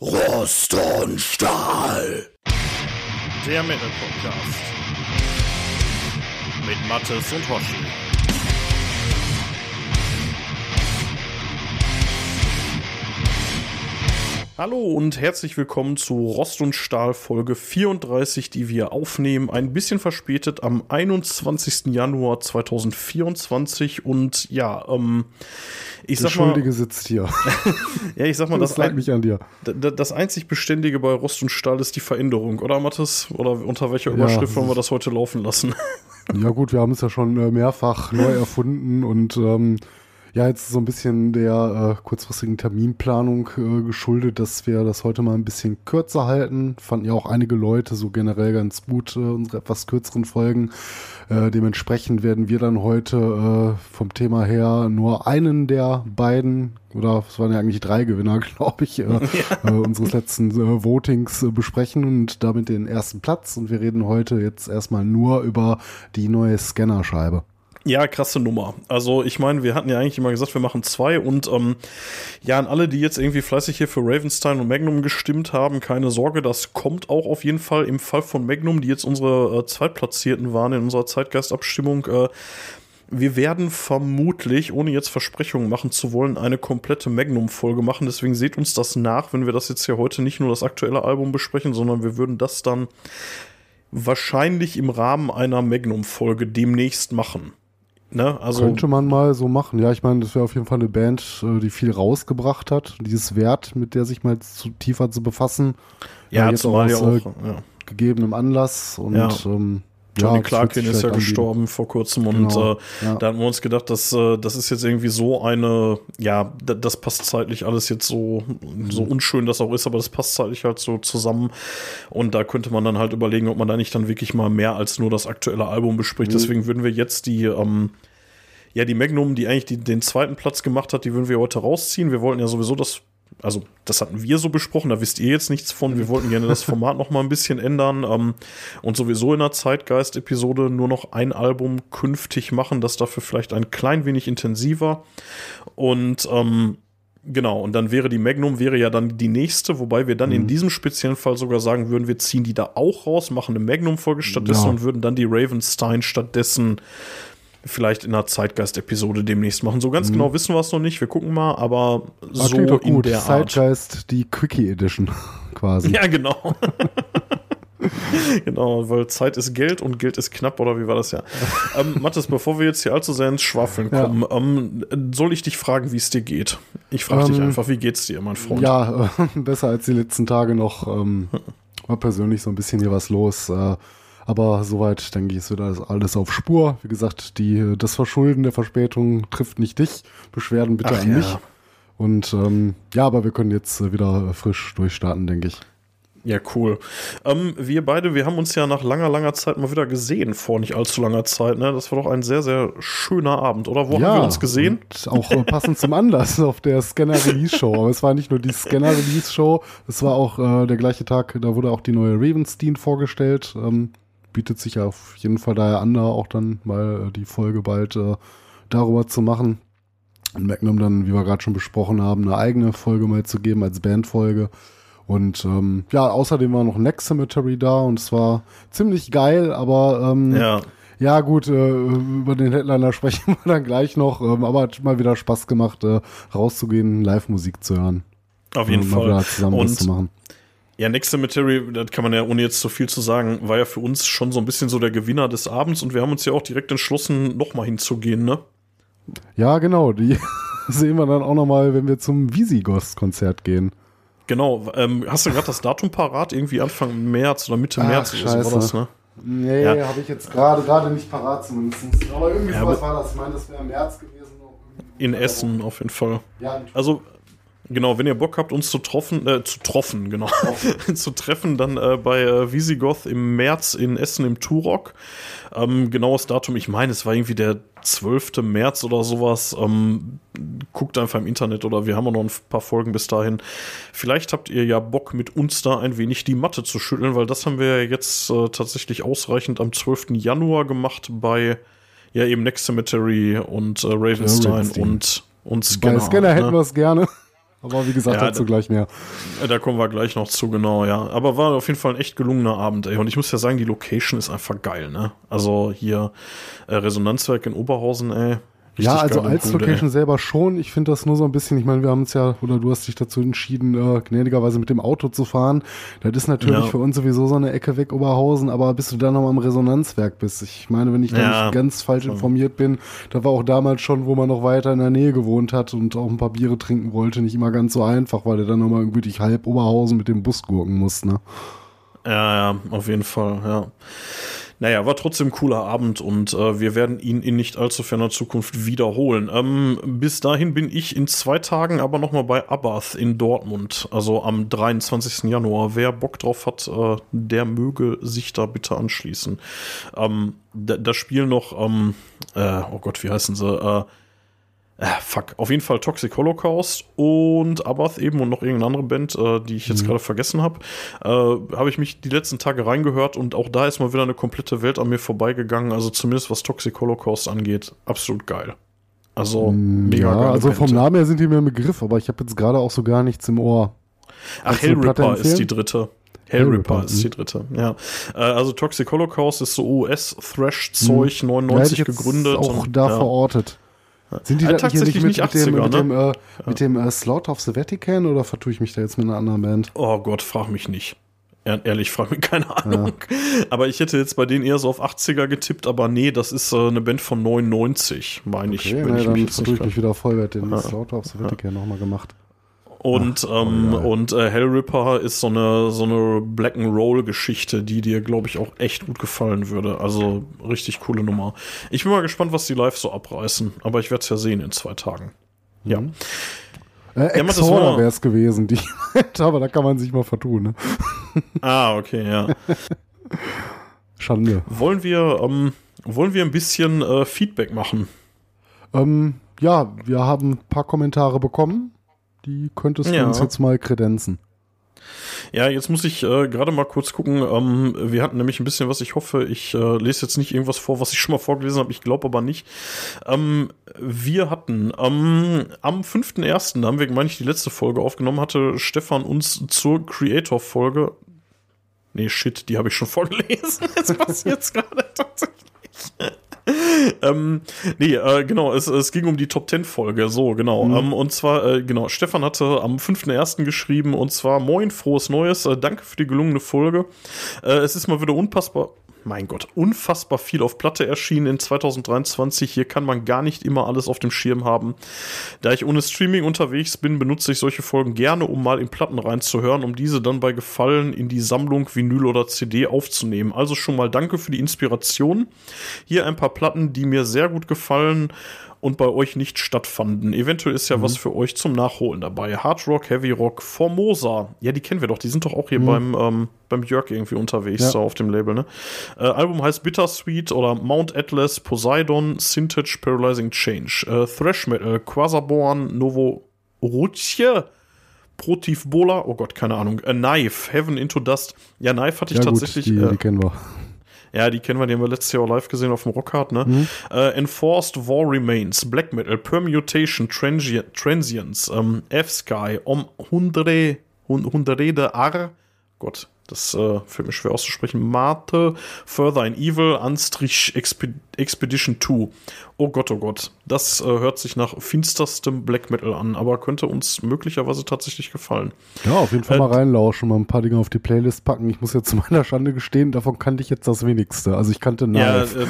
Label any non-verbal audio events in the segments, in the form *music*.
Rost und Stahl. Der Metal Podcast. Mit Mattes und Hoshi. Hallo und herzlich willkommen zu Rost und Stahl Folge 34, die wir aufnehmen. Ein bisschen verspätet am 21. Januar 2024 und ja, ähm, ich Der sag mal. Schuldige sitzt hier. *laughs* ja, ich sag mal, das, Das ein, mich an dir. das einzig Beständige bei Rost und Stahl ist die Veränderung, oder Mathis? Oder unter welcher Ja, Überschrift wollen wir das das heute laufen lassen? *laughs* Ja gut, wir haben es ja schon äh, mehrfach neu erfunden und ähm, ja, jetzt so ein bisschen der äh, kurzfristigen Terminplanung äh, geschuldet, dass wir das heute mal ein bisschen kürzer halten. Fanden ja auch einige Leute so generell ganz gut, äh, unsere etwas kürzeren Folgen. Äh, dementsprechend werden wir dann heute äh, vom Thema her nur einen der beiden, oder es waren ja eigentlich drei Gewinner, *laughs* glaube ich, äh, äh, unseres letzten äh, Votings äh, besprechen und damit den ersten Platz. Und wir reden heute jetzt erstmal nur über die neue Scannerscheibe. Ja, krasse Nummer. Also ich meine, wir hatten ja eigentlich immer gesagt, wir machen zwei und ähm, ja, an alle, die jetzt irgendwie fleißig hier für Ravenstein und Magnum gestimmt haben, keine Sorge, das kommt auch auf jeden Fall im Fall von Magnum, die jetzt unsere äh, Zweitplatzierten waren in unserer Zeitgeistabstimmung. Äh, wir werden vermutlich, ohne jetzt Versprechungen machen zu wollen, eine komplette Magnum-Folge machen. Deswegen seht uns das nach, wenn wir das jetzt hier heute nicht nur das aktuelle Album besprechen, sondern wir würden das dann wahrscheinlich im Rahmen einer Magnum-Folge demnächst machen. Ne? Also, Könnte man mal so machen. Ja, ich meine, das wäre auf jeden Fall eine Band, äh, die viel rausgebracht hat. Die ist wert, mit der sich mal zu, tiefer zu befassen. ja, jetzt zumal ja aus, auch. äh, ja. gegebenem Anlass. Und Ja. ähm, Johnny ja, Clarkin ist ja anbieten. gestorben vor kurzem und Genau, äh, ja. da hatten wir uns gedacht, dass äh, das ist jetzt irgendwie so eine, ja, das passt zeitlich alles jetzt so, so Mhm. unschön das auch ist, aber das passt zeitlich halt so zusammen und da könnte man dann halt überlegen, ob man da nicht dann wirklich mal mehr als nur das aktuelle Album bespricht. Mhm. Deswegen würden wir jetzt die, ähm, ja, die Magnum, die eigentlich die, den zweiten Platz gemacht hat, die würden wir heute rausziehen. Wir wollten ja sowieso das, also das hatten wir so besprochen, da wisst ihr jetzt nichts von. Wir wollten gerne das Format noch mal ein bisschen ändern ähm, und sowieso in der Zeitgeist-Episode nur noch ein Album künftig machen, das dafür vielleicht ein klein wenig intensiver. Und ähm, Genau, und dann wäre die Magnum wäre ja dann die nächste, wobei wir dann in diesem speziellen Fall sogar sagen würden, wir ziehen die da auch raus, machen eine Magnum-Folge stattdessen Ja. und würden dann die Ravenstein stattdessen vielleicht in einer Zeitgeist-Episode demnächst machen. So ganz genau wissen wir es noch nicht, wir gucken mal, aber Ah, so doch in gut. der Art. Zeitgeist, die Quickie Edition *laughs* quasi. Ja, genau. *laughs* genau, weil Zeit ist Geld und Geld ist knapp, oder wie war das ja? *laughs* ähm, Mathis, bevor wir jetzt hier allzu sehr ins Schwafeln Ja. kommen, ähm, soll ich dich fragen, wie es dir geht? Ich frage dich Ähm, einfach, wie geht's dir, mein Freund? Ja, äh, besser als die letzten Tage noch. Ähm, war persönlich so ein bisschen hier was los. Äh, aber soweit denke ich, ist wieder alles, alles auf Spur. Wie gesagt, die, das Verschulden der Verspätung trifft nicht dich. Beschwerden bitte Ach an ja. mich. Und ähm, ja, aber wir können jetzt äh, wieder frisch durchstarten, denke ich. Ja, cool. Ähm, wir beide, wir haben uns ja nach langer, langer Zeit mal wieder gesehen, vor nicht allzu langer Zeit. Ne? Das war doch ein sehr, sehr schöner Abend, oder? Wo ja, haben wir uns gesehen? Auch äh, passend zum Anlass *laughs* auf der Scanner-Release-Show. Aber es war nicht nur die Scanner-Release-Show, es war auch äh, der gleiche Tag, da wurde auch die neue Ravenstein vorgestellt. Ähm, bietet sich ja auf jeden Fall daher an, da auch dann mal äh, die Folge bald äh, darüber zu machen. Und Magnum dann, wie wir gerade schon besprochen haben, eine eigene Folge mal zu geben als Bandfolge. Und ähm, ja, außerdem war noch Next Cemetery da und es war ziemlich geil, aber ähm, Ja. ja, gut, äh, über den Headliner *laughs* sprechen wir dann gleich noch, ähm, aber hat mal wieder Spaß gemacht, äh, rauszugehen, Live-Musik zu hören. Auf jeden und mal Fall. wieder zusammen was zu Und machen. Ja, Next Cemetery, das kann man ja ohne jetzt zu viel zu sagen, war ja für uns schon so ein bisschen so der Gewinner des Abends und wir haben uns ja auch direkt entschlossen, nochmal hinzugehen, ne? Ja, genau, die *laughs* sehen wir dann auch nochmal, wenn wir zum Visigoth-Konzert gehen. Genau. Ähm, hast du gerade das Datum parat? Irgendwie Anfang März oder Mitte Ach, März oder so war das, ne? Nee, Ja. habe ich jetzt gerade gerade nicht parat zumindest. Aber irgendwie Ja, sowas war das. Ich meine, das wäre im März gewesen. In Essen auf jeden Fall. Ja, Also, genau, wenn ihr Bock habt, uns zu troffen, äh, zu troffen, genau, *laughs* zu treffen, dann äh, bei äh, Visigoth im März in Essen im Turok. Ähm, genaues Datum, ich meine, es war irgendwie der 12. März oder sowas. Ähm, guckt einfach im Internet oder wir haben auch noch ein paar Folgen bis dahin. Vielleicht habt ihr ja Bock, mit uns da ein wenig die Matte zu schütteln, weil das haben wir jetzt äh, tatsächlich ausreichend am 12. Januar gemacht bei ja eben Next Cemetery und äh, Ravenstein Ravenstein. und, und Scanner. Bei Scanner hätten ne? wir es gerne. Aber wie gesagt, Ja, dazu da- gleich mehr. Da kommen wir gleich noch zu, genau, ja. Aber war auf jeden Fall ein echt gelungener Abend, ey. Und ich muss ja sagen, die Location ist einfach geil, ne? Also hier äh, Resonanzwerk in Oberhausen, ey. Ja, also als Bude, Location selber schon. Ich finde das nur so ein bisschen, ich meine, wir haben uns ja, oder du hast dich dazu entschieden, äh, gnädigerweise mit dem Auto zu fahren. Das ist natürlich Ja. für uns sowieso so eine Ecke weg, Oberhausen, aber bis du dann noch am Resonanzwerk bist. Ich meine, wenn ich da Ja, nicht ganz falsch informiert bin, da war auch damals schon, wo man noch weiter in der Nähe gewohnt hat und auch ein paar Biere trinken wollte, nicht immer ganz so einfach, weil du dann nochmal irgendwie durch halb Oberhausen mit dem Bus gurken musst, ne? Ja, ja, auf jeden Fall, ja. Naja, war trotzdem ein cooler Abend und äh, wir werden ihn in nicht allzu ferner Zukunft wiederholen. Ähm, bis dahin bin ich in zwei Tagen aber nochmal bei Abath in Dortmund, also am 23. Januar. Wer Bock drauf hat, äh, der möge sich da bitte anschließen. Ähm, da, da spielen noch, ähm, äh, oh Gott, wie heißen sie? Äh, fuck, auf jeden Fall Toxic Holocaust und Abath eben und noch irgendeine andere Band, äh, die ich jetzt gerade vergessen habe. Äh, habe ich mich die letzten Tage reingehört und auch da ist mal wieder eine komplette Welt an mir vorbeigegangen. Also zumindest was Toxic Holocaust angeht, absolut geil. Also mega ja, geile also vom Band. Namen her sind die mir im Begriff, aber ich habe jetzt gerade auch so gar nichts im Ohr. Ach, Hellripper ist die dritte. Hellripper, ist mhm. die dritte, ja. Äh, also Toxic Holocaust ist so US-Thrash-Zeug, 99 Ja, gegründet. Auch und, da ja. verortet. Sind die Äh, da hier nicht tatsächlich mit, nicht mit dem, 80er, mit ne? dem, äh, mit dem äh, Slaughter of the Vatican oder vertue ich mich da jetzt mit einer anderen Band? Oh Gott, frag mich nicht. Ehr- Ehrlich, frag mich *laughs* keine Ahnung. Aber ich hätte jetzt bei denen eher so auf 80er getippt, aber nee, das ist äh, eine Band von 99, meine ich. Okay, wenn ne, ich mich dann jetzt vertue ich mich wieder voll, wer den Slaughter of the Vatican nochmal gemacht. Und, ähm, und äh, Hellripper ist so eine, so eine Black and Roll Geschichte, die dir, glaube ich, auch echt gut gefallen würde. Also richtig coole Nummer. Ich bin mal gespannt, was die live so abreißen, aber ich werde es ja sehen in zwei Tagen. Ja. Äh, Ja, mach das Exhorder wäre es gewesen, die aber da kann man sich mal vertun, ne? *laughs* Ah, okay, ja. *laughs* Schande. wollen wir, ähm, wollen wir ein bisschen äh, Feedback machen? Ähm, ja, wir haben ein paar Kommentare bekommen. Die könntest du Ja. uns jetzt mal kredenzen. Ja, jetzt muss ich äh, gerade mal kurz gucken. Ähm, wir hatten nämlich ein bisschen was. Ich hoffe, ich äh, lese jetzt nicht irgendwas vor, was ich schon mal vorgelesen habe. Ich glaube aber nicht. Ähm, wir hatten ähm, am 5.1., da haben wir, meine ich, die letzte Folge aufgenommen, hatte Stefan uns zur Creator-Folge. Nee, shit, die habe ich schon *laughs* vorgelesen. Jetzt passiert's gerade tatsächlich. *laughs* ähm, nee, äh, genau, es, es ging um die Top 10 Folge, so, genau. Ähm, und zwar, äh, genau, Stefan hatte am 5.1. geschrieben, und zwar, moin, frohes Neues, äh, danke für die gelungene Folge. Äh, es ist mal wieder unpassbar, mein Gott, unfassbar viel auf Platte erschienen in 2023. Hier kann man gar nicht immer alles auf dem Schirm haben. Da ich ohne Streaming unterwegs bin, benutze ich solche Folgen gerne, um mal in Platten reinzuhören, um diese dann bei Gefallen in die Sammlung Vinyl oder CD aufzunehmen. Also schon mal danke für die Inspiration. Hier ein paar Platten, die mir sehr gut gefallen und bei euch nicht stattfanden. Eventuell ist ja was für euch zum Nachholen dabei. Hard Rock, Heavy Rock, Formosa. Ja, die kennen wir doch. Die sind doch auch hier beim, ähm, beim Jörg irgendwie unterwegs, Ja. so auf dem Label, ne? Äh, Album heißt Bittersweet oder Mount Atlas, Poseidon, Sintage, Paralyzing Change. Äh, Thrash Metal, Quasaborn, Novo Rutje, Protiv Bola, oh Gott, keine Ahnung. A Knife, Heaven into Dust. Ja, Knife hatte ich Ja gut, tatsächlich. die, äh, die kennen wir. Ja, die kennen wir, die haben wir letztes Jahr auch live gesehen auf dem Rockhard, ne? Äh, Enforced War Remains, Black Metal, Permutation, Transi Transients, ähm, F-Sky, Om Hundre, Hun- Hundre de Ar, Gott, das äh, fällt mir schwer auszusprechen, Mate, Further in Evil, Anstrich Expe Expedition 2. Oh Gott, oh Gott, das äh, hört sich nach finsterstem Black Metal an, aber könnte uns möglicherweise tatsächlich gefallen. Ja, auf jeden Fall Äh, mal reinlauschen, mal ein paar Dinge auf die Playlist packen. Ich muss jetzt *laughs* zu meiner Schande gestehen, davon kannte ich jetzt das wenigste. Also ich kannte Ja, Knife.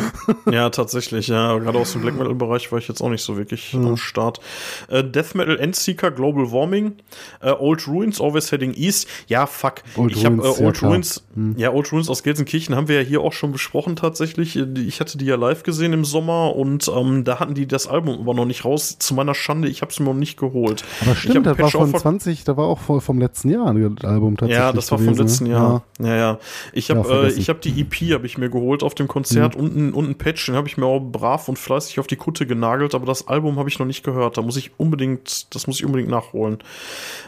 äh, ja, tatsächlich, ja. Gerade aus dem Black Metal-Bereich war ich jetzt auch nicht so wirklich am Start. Äh, Death Metal Endseeker, Global Warming, äh, Old Ruins, Always Heading East. Ja, fuck. Old ich habe äh, ja, Old klar. Ruins, ja, Old Ruins aus Gelsenkirchen haben wir ja hier auch schon besprochen tatsächlich. Ich hatte die ja live gesehen im Sommer und ähm, da hatten die das Album aber noch nicht raus. Zu meiner Schande, ich habe es mir noch nicht geholt. Aber Ich stimmt, hab das war von von- 20, da war auch vom letzten Jahr das Album tatsächlich. Ja, das war vom gewesen, letzten ne? Jahr. Ja, ja. Ich Ja, habe äh, vergessen. Mhm. ich habe die EP habe ich mir geholt auf dem Konzert und ein, und ein Patch, den habe ich mir auch brav und fleißig auf die Kutte genagelt, aber das Album habe ich noch nicht gehört. Da muss ich unbedingt, das muss ich unbedingt nachholen.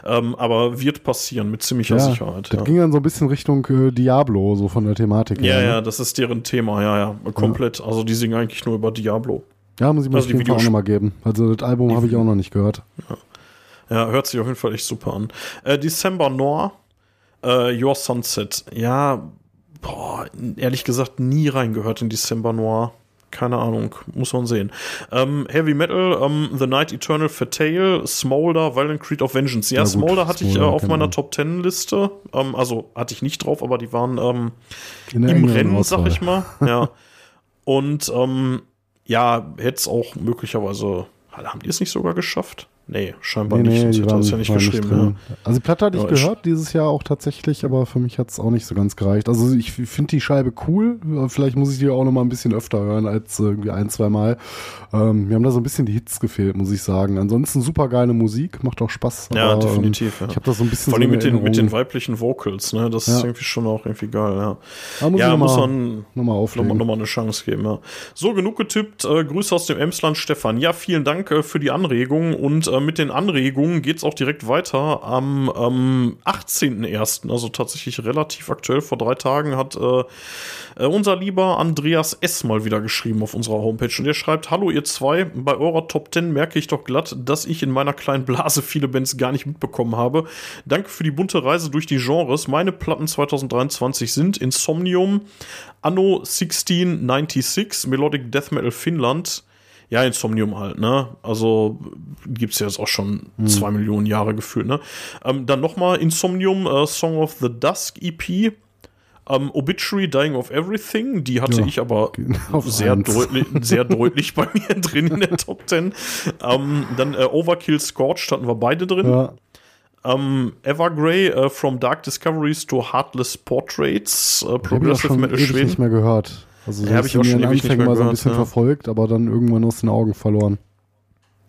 Ähm, aber wird passieren mit ziemlicher Ja, Sicherheit. das Ja. ging dann so ein bisschen Richtung äh, Diablo, so von der Thematik ja, her. ja, ne? das ist deren Thema, ja, ja, komplett. Also die singen eigentlich nur über Diablo. Ja, muss ich mir Also auf die jeden Fall auch nochmal geben. Also das Album habe ich auch noch nicht gehört. Ja, hört sich auf jeden Fall echt super an. Äh, December Noir, äh, Your Sunset. Ja, boah, ehrlich gesagt nie reingehört in December Noir. Keine Ahnung, muss man sehen. Ähm, Heavy Metal, ähm, The Night Eternal Fatale, Smolder, Violent Creed of Vengeance. Ja, gut, Smolder hatte ich äh, Smolder auf meiner man. Top Ten Liste. Ähm, also hatte ich nicht drauf, aber die waren ähm, im Rennen, sag Auswahl. ich mal. Ja. *laughs* Und ähm, ja, hätte es auch möglicherweise. Haben die es nicht sogar geschafft? Nee, scheinbar Nee, nicht. nee, sonst hätte er ja nicht waren nicht geschrieben. drin. Also die Platte hatte ich Ja, ich- gehört dieses Jahr auch tatsächlich, aber für mich hat es auch nicht so ganz gereicht. Also ich finde die Scheibe cool. Vielleicht muss ich die auch noch mal ein bisschen öfter hören als irgendwie ein, zwei Mal. Ähm, mir haben da so ein bisschen die Hits gefehlt, muss ich sagen. Ansonsten super geile Musik, macht auch Spaß. Ja, aber, definitiv. Ähm, Ja. Ich habe das so ein bisschen Vor allem so mit, den, mit den weiblichen Vocals, ne? Das Ja. ist irgendwie schon auch irgendwie geil, ja. Da muss ja, ich muss man noch mal nochmal auflegen. noch mal eine Chance geben, ja. So, genug getippt. Äh, Grüße aus dem Emsland, Stefan. Ja, vielen Dank äh, für die Anregung. Und äh, mit den Anregungen geht's auch direkt weiter. Am ähm, 18.01., also tatsächlich relativ aktuell, vor drei Tagen, hat äh, äh, unser lieber Andreas S. mal wieder geschrieben auf unserer Homepage. Und er schreibt: Hallo, ihr zwei. Bei eurer Top 10 merke ich doch glatt, dass ich in meiner kleinen Blase viele Bands gar nicht mitbekommen habe. Danke für die bunte Reise durch die Genres. Meine Platten 2023 sind Insomnium, Anno 1696, Melodic Death Metal Finnland. Ja, Insomnium halt, ne? Also gibt's ja jetzt auch schon zwei Millionen Jahre gefühlt, ne? Ähm, dann nochmal Insomnium, äh, Song of the Dusk EP. Ähm, Obituary, Dying of Everything, die hatte Ja, ich aber *laughs* auf sehr, deutlich, *laughs* sehr deutlich bei mir *laughs* drin in der Top 10. Ähm, dann äh, Overkill Scorched hatten wir beide drin. Ja, Ähm, Evergrey, äh, From Dark Discoveries to Heartless Portraits, ich auch Progressive Metal Schweden. nicht mehr gehört. Also so Ja, hab hab ich auch schon ewig nicht Anfängen mehr mal so ein bisschen ja. verfolgt, aber dann irgendwann aus den Augen verloren.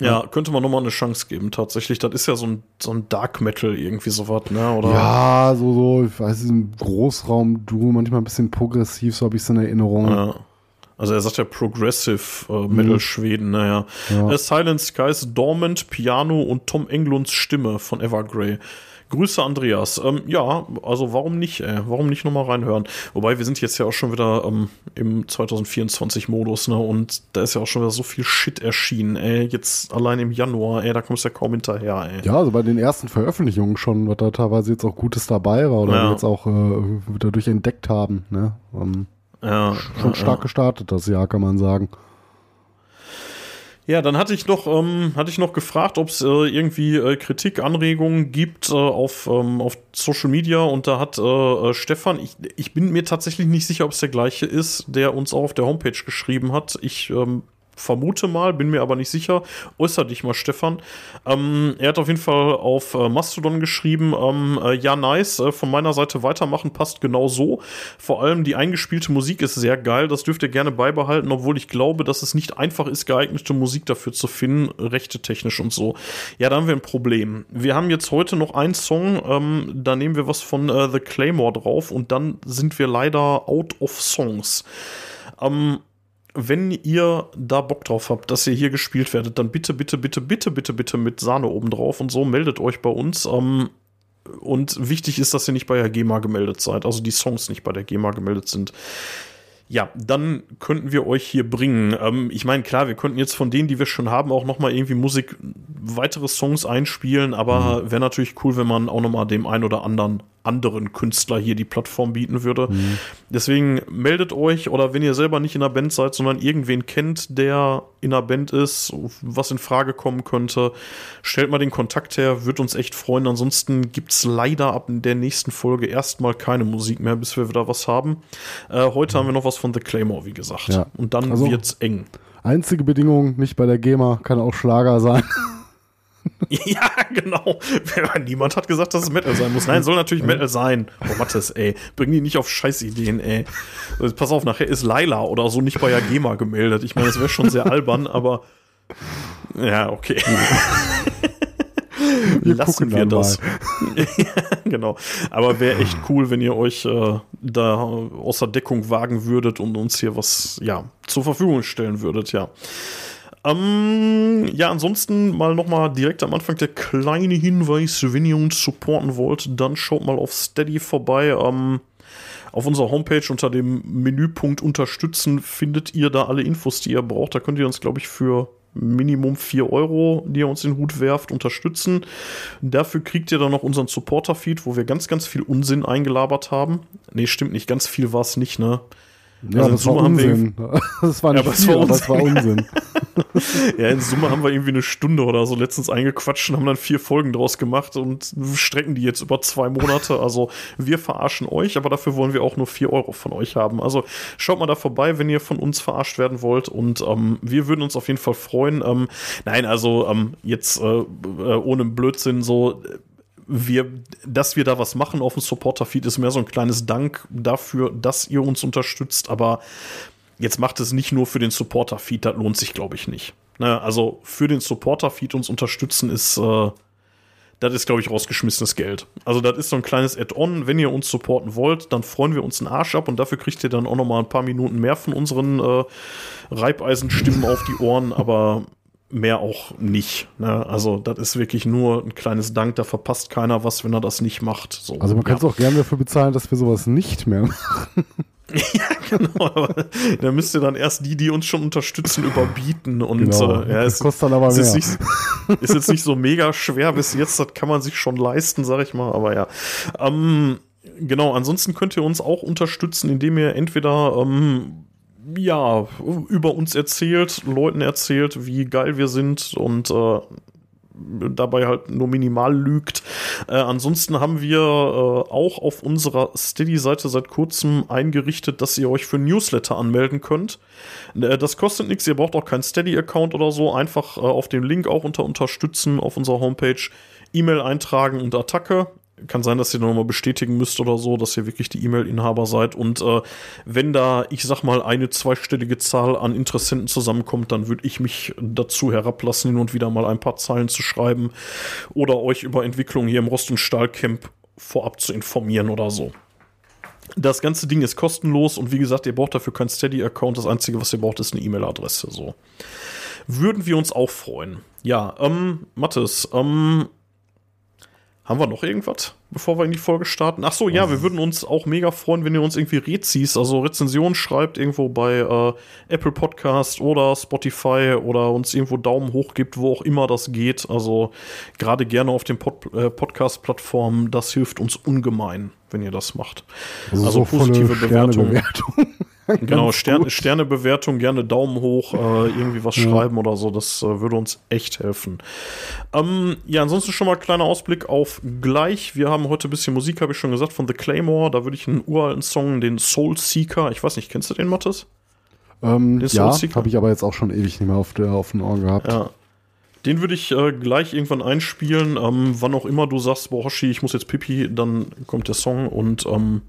Ja, könnte man nochmal eine Chance geben, tatsächlich. Das ist ja so ein, so ein Dark Metal irgendwie sowas, ne? Oder? Ja, so, so, ich weiß, im Großraum-Duo, manchmal ein bisschen progressiv, so habe ich es in Erinnerung. Ja. Also er sagt ja Progressive äh, Metal Schweden, naja. Mhm. Ja. Silent Skies, Dormant, Piano und Tom Englunds Stimme von Evergrey. Grüße Andreas. Ähm, ja, also warum nicht, ey? Warum nicht nochmal reinhören? Wobei wir sind jetzt ja auch schon wieder ähm, im 2024-Modus, ne? Und da ist ja auch schon wieder so viel Shit erschienen, ey. Jetzt allein im Januar, ey, da kommst du ja kaum hinterher, ey. Ja, also bei den ersten Veröffentlichungen schon, was da teilweise jetzt auch Gutes dabei war oder Ja. wir jetzt auch äh, dadurch entdeckt haben. Ne? Ähm, Ja, schon ja, stark gestartet das Jahr, kann man sagen. Ja, dann hatte ich noch, ähm, hatte ich noch gefragt, ob es äh, irgendwie äh, Kritik, Anregungen gibt äh, auf, ähm, auf Social Media und da hat äh, äh, Stefan, ich, ich bin mir tatsächlich nicht sicher, ob es der gleiche ist, der uns auch auf der Homepage geschrieben hat. Ich ähm, vermute mal, bin mir aber nicht sicher. Äußer dich mal, Stefan. Ähm, er hat auf jeden Fall auf äh, Mastodon geschrieben, ähm, äh, ja, nice, äh, von meiner Seite weitermachen passt genau so. Vor allem die eingespielte Musik ist sehr geil, das dürft ihr gerne beibehalten, obwohl ich glaube, dass es nicht einfach ist, geeignete Musik dafür zu finden, rechte technisch und so. Ja, da haben wir ein Problem. Wir haben jetzt heute noch einen Song, ähm, da nehmen wir was von äh, The Claymore drauf und dann sind wir leider out of Songs. Ähm, wenn ihr da Bock drauf habt, dass ihr hier gespielt werdet, dann bitte, bitte, bitte, bitte, bitte, bitte mit Sahne oben drauf und so meldet euch bei uns. Ähm, und wichtig ist, dass ihr nicht bei der GEMA gemeldet seid, also die Songs nicht bei der GEMA gemeldet sind. Ja, dann könnten wir euch hier bringen. Ähm, ich meine, klar, wir könnten jetzt von denen, die wir schon haben, auch noch mal irgendwie Musik, weitere Songs einspielen, aber wäre natürlich cool, wenn man auch noch mal dem ein oder anderen anderen Künstler hier die Plattform bieten würde. Deswegen meldet euch oder wenn ihr selber nicht in der Band seid, sondern irgendwen kennt, der in der Band ist, was in Frage kommen könnte, stellt mal den Kontakt her, wird uns echt freuen. Ansonsten gibt's leider ab der nächsten Folge erstmal keine Musik mehr, bis wir wieder was haben. Äh, heute haben wir noch was von The Claymore, wie gesagt. Ja. Und dann Also- wird's eng. Einzige Bedingung, nicht bei der GEMA, kann auch Schlager sein. *laughs* *laughs* Ja, genau. Niemand hat gesagt, dass es Metal sein muss. Nein, soll natürlich Metal sein. Oh, Mattes, ey. Bring die nicht auf Scheißideen, ey. Also, Pass auf, nachher ist Laila oder so nicht bei Agema gemeldet. Ich meine, das wäre schon sehr albern, aber. Ja, okay. Wir *laughs* Lassen gucken wir das. *laughs* ja, genau. Aber wäre echt cool, wenn ihr euch äh, da außer Deckung wagen würdet und uns hier was ja, zur Verfügung stellen würdet, ja. Ähm, ja, ansonsten mal nochmal direkt am Anfang der kleine Hinweis, wenn ihr uns supporten wollt, dann schaut mal auf Steady vorbei. Ähm, auf unserer Homepage unter dem Menüpunkt Unterstützen findet ihr da alle Infos, die ihr braucht. Da könnt ihr uns, glaube ich, für Minimum 4 Euro, die ihr uns in den Hut werft, unterstützen. Dafür kriegt ihr dann noch unseren Supporter-Feed, wo wir ganz, ganz viel Unsinn eingelabert haben. Nee, stimmt nicht, ganz viel war es nicht, ne? Ja, also *laughs* das, war Unsinn. das war nicht ja, viel, es war Unsinn. *laughs* ja, in Summe haben wir irgendwie eine Stunde oder so letztens eingequatscht und haben dann vier Folgen draus gemacht und strecken die jetzt über zwei Monate. Also wir verarschen euch, aber dafür wollen wir auch nur vier Euro von euch haben. Also schaut mal da vorbei, wenn ihr von uns verarscht werden wollt und ähm, wir würden uns auf jeden Fall freuen. Ähm, nein, also ähm, jetzt äh, äh ohne Blödsinn so wir, dass wir da was machen auf dem Supporter-Feed, ist mehr so ein kleines Dank dafür, dass ihr uns unterstützt. Aber jetzt macht es nicht nur für den Supporter-Feed, das lohnt sich, glaube ich, nicht. Ne? Also für den Supporter-Feed uns unterstützen ist, äh, das ist, glaube ich, rausgeschmissenes Geld. Also das ist so ein kleines Add-on. Wenn ihr uns supporten wollt, dann freuen wir uns einen Arsch ab und dafür kriegt ihr dann auch noch mal ein paar Minuten mehr von unseren äh, Reibeisenstimmen auf die Ohren. Aber mehr auch nicht. Ne? Also das ist wirklich nur ein kleines Dank, da verpasst keiner was, wenn er das nicht macht. So, also man ja. kann es auch gerne dafür bezahlen, dass wir sowas nicht mehr machen. *laughs* ja, genau. Aber da müsst ihr dann erst die, die uns schon unterstützen, überbieten. Und genau. äh, ja, das kostet dann aber mehr. Ist, nicht, ist jetzt nicht so mega schwer bis jetzt, das kann man sich schon leisten, sag ich mal. Aber ja. Ähm, genau, ansonsten könnt ihr uns auch unterstützen, indem ihr entweder ähm, ja, über uns erzählt, Leuten erzählt, wie geil wir sind und äh, dabei halt nur minimal lügt. Äh, ansonsten haben wir äh, auch auf unserer Steady-Seite seit kurzem eingerichtet, dass ihr euch für Newsletter anmelden könnt. Äh, das kostet nichts, ihr braucht auch keinen Steady-Account oder so. Einfach äh, auf dem Link auch unter Unterstützen auf unserer Homepage E-Mail eintragen und Attacke kann sein, dass ihr nochmal bestätigen müsst oder so, dass ihr wirklich die E-Mail-Inhaber seid. Und äh, wenn da, ich sag mal, eine zweistellige Zahl an Interessenten zusammenkommt, dann würde ich mich dazu herablassen, hin und wieder mal ein paar Zeilen zu schreiben oder euch über Entwicklungen hier im Rost- und Stahlcamp vorab zu informieren oder so. Das ganze Ding ist kostenlos und wie gesagt, ihr braucht dafür keinen Steady-Account. Das Einzige, was ihr braucht, ist eine E-Mail-Adresse. So. Würden wir uns auch freuen. Ja, ähm, Mathis, ähm, haben wir noch irgendwas, bevor wir in die Folge starten? Ach so, ja, wir würden uns auch mega freuen, wenn ihr uns irgendwie Rezis, also Rezensionen schreibt, irgendwo bei äh, Apple Podcast oder Spotify oder uns irgendwo Daumen hoch gibt, wo auch immer das geht. Also gerade gerne auf den Pod äh, Podcast-Plattformen, das hilft uns ungemein, wenn ihr das macht. Also, also so positive Bewertungen. *laughs* genau, Stern, Sternebewertung, gerne Daumen hoch, äh, irgendwie was ja. schreiben oder so, das äh, würde uns echt helfen. Ähm, ja, ansonsten schon mal kleiner Ausblick auf gleich. Wir haben heute ein bisschen Musik, habe ich schon gesagt, von The Claymore. Da würde ich einen uralten Song, den Soul Seeker, ich weiß nicht, kennst du den, Mattes? Ähm, den ja, habe ich aber jetzt auch schon ewig nicht mehr auf, der, auf den Ohren gehabt. Ja. Den würde ich äh, gleich irgendwann einspielen. Ähm, wann auch immer du sagst, boah, Hoshi, ich muss jetzt pipi, dann kommt der Song und ähm,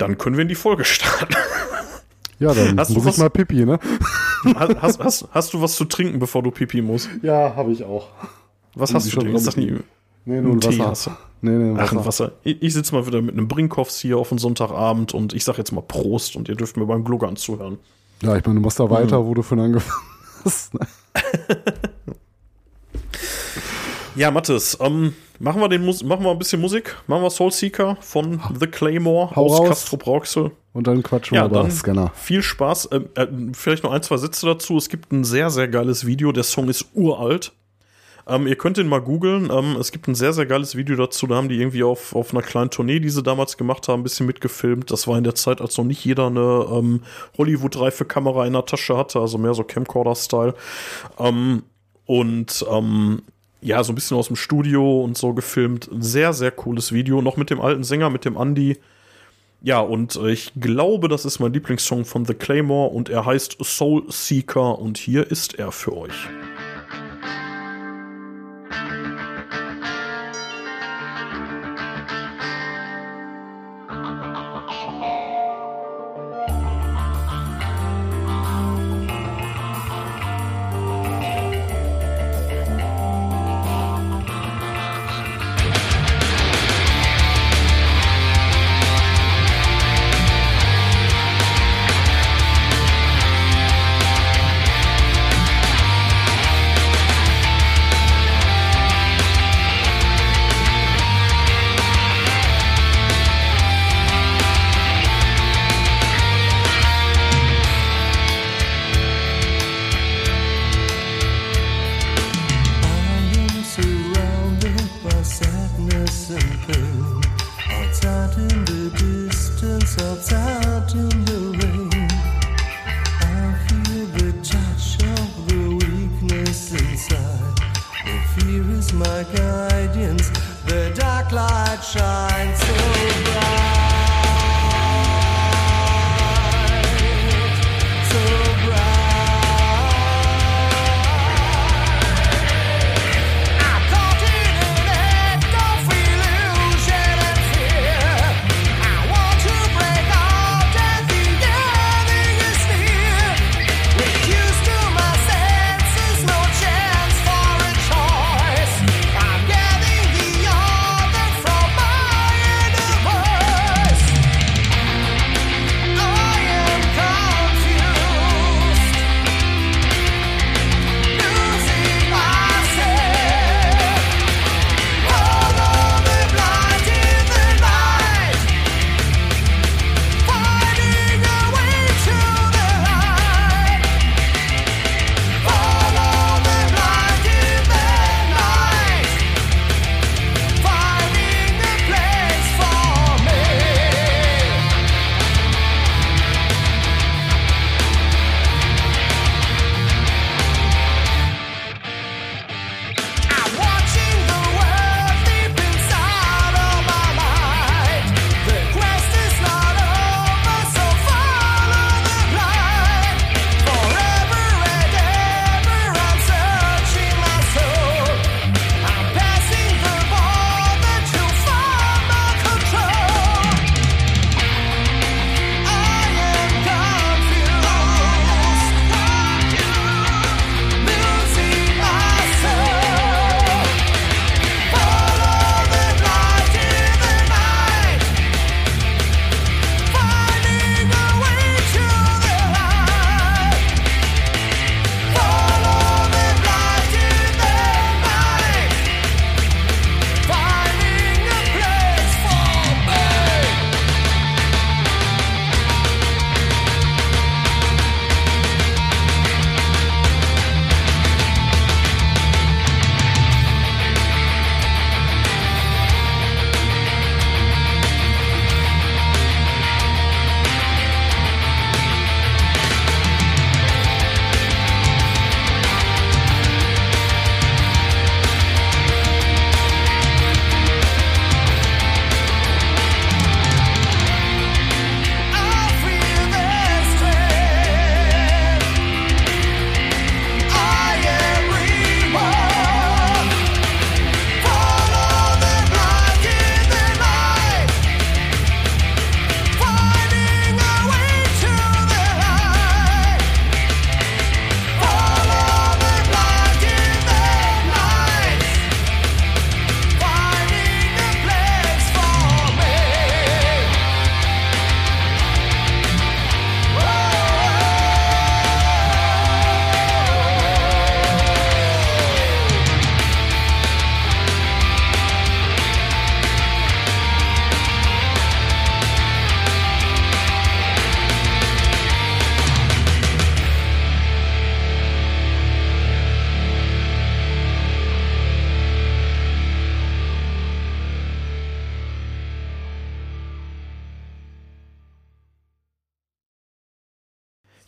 dann können wir in die Folge starten. Ja, dann hast muss ich mal Pipi, ne? Hast, hast, hast, du was zu trinken, bevor du Pipi musst? Ja, habe ich auch. Was hast du denn? Ist das nie Nee, nur ein Wasser. Hast du? Nee, nee, Ach, ein Wasser. Ich, ich sitze mal wieder mit einem Brinkhoffs hier auf einen Sonntagabend und ich sag jetzt mal Prost und ihr dürft mir beim Gluggern zuhören. Ja, ich meine, du machst da weiter, mhm. wo du von angefangen *laughs* hast. *laughs* Ja, Mathis, ähm, machen, wir den Mus machen wir ein bisschen Musik. Machen wir Soul Seeker von The Claymore Hau aus Castro Brauxel. Und dann quatschen ja, wir über Scanner. Viel Spaß. Äh, äh, vielleicht noch ein, zwei Sätze dazu. Es gibt ein sehr, sehr geiles Video. Der Song ist uralt. Ähm, ihr könnt ihn mal googeln. Ähm, es gibt ein sehr, sehr geiles Video dazu. Da haben die irgendwie auf, auf einer kleinen Tournee, die sie damals gemacht haben, ein bisschen mitgefilmt. Das war in der Zeit, als noch nicht jeder eine ähm, Hollywood-reife Kamera in der Tasche hatte, also mehr so Camcorder-Style. Ähm, und ähm, ja, so ein bisschen aus dem Studio und so gefilmt. Sehr, sehr cooles Video. Noch mit dem alten Sänger, mit dem Andy. Ja, und äh, ich glaube, das ist mein Lieblingssong von The Claymore und er heißt Soul Seeker und hier ist er für euch.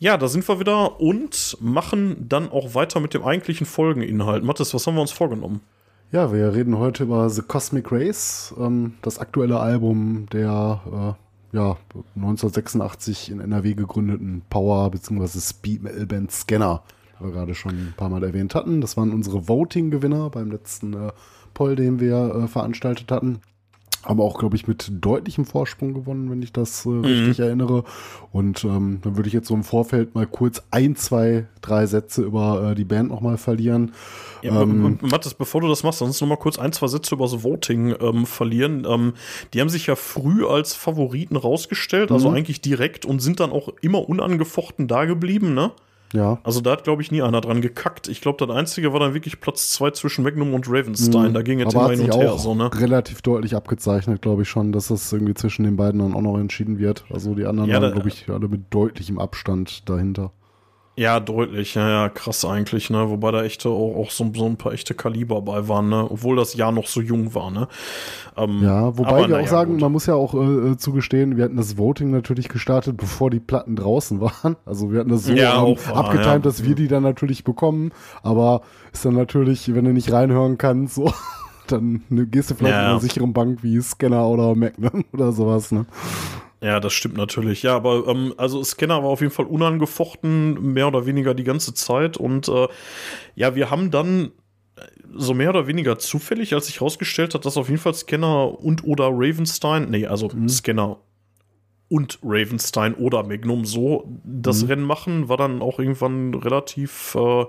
Ja, da sind wir wieder und machen dann auch weiter mit dem eigentlichen Folgeninhalt. Mathis, was haben wir uns vorgenommen? Ja, wir reden heute über The Cosmic Race, ähm, das aktuelle Album der äh, ja, 1986 in NRW gegründeten Power- bzw. Speed Metal Band Scanner, die wir gerade schon ein paar Mal erwähnt hatten. Das waren unsere Voting-Gewinner beim letzten äh, Poll, den wir äh, veranstaltet hatten. Haben auch, glaube ich, mit deutlichem Vorsprung gewonnen, wenn ich das äh, richtig erinnere. Und ähm, dann würde ich jetzt so im Vorfeld mal kurz ein, zwei, drei Sätze über äh, die Band nochmal verlieren. Ja, ähm, Mathis, bevor du das machst, sonst noch mal kurz ein, zwei Sätze über das Voting ähm, verlieren. Ähm, die haben sich ja früh als Favoriten rausgestellt, also eigentlich direkt und sind dann auch immer unangefochten da geblieben, ne? Ja. Also da hat, glaube ich, nie einer dran gekackt. Ich glaube, das Einzige war dann wirklich Platz zwei zwischen Magnum und Ravenstein. Da ging Mhm. Aber immer hin und her. auch So, ne? relativ deutlich abgezeichnet, glaube ich schon, dass das irgendwie zwischen den beiden dann auch noch entschieden wird. Also die anderen Ja, waren, glaube ich, alle mit deutlichem Abstand dahinter. Ja, deutlich, ja, ja, krass eigentlich, ne? Wobei da echte auch, auch so, so ein paar echte Kaliber bei waren, ne? Obwohl das Jahr noch so jung war, ne? Ähm, Ja, wobei aber wir auch sagen, gut. man muss ja auch äh, äh, zugestehen, wir hatten das Voting natürlich gestartet, bevor die Platten draußen *laughs* waren. Also wir hatten das so Ja, ähm, abgetimt, ja. dass wir die dann natürlich bekommen. Aber ist dann natürlich, wenn du nicht reinhören kannst, so, *laughs* dann ne, gehst du vielleicht Ja, in ja. einer sicheren Bank wie Scanner oder Magnum *laughs* oder sowas. Ne? Ja, das stimmt natürlich. Ja, aber ähm, also Scanner war auf jeden Fall unangefochten, mehr oder weniger die ganze Zeit. Und äh, ja, wir haben dann äh, so mehr oder weniger zufällig, als sich herausgestellt hat, dass auf jeden Fall Scanner und oder Ravenstein, nee, also Scanner und Ravenstein oder Magnum so das Rennen machen, war dann auch irgendwann relativ äh,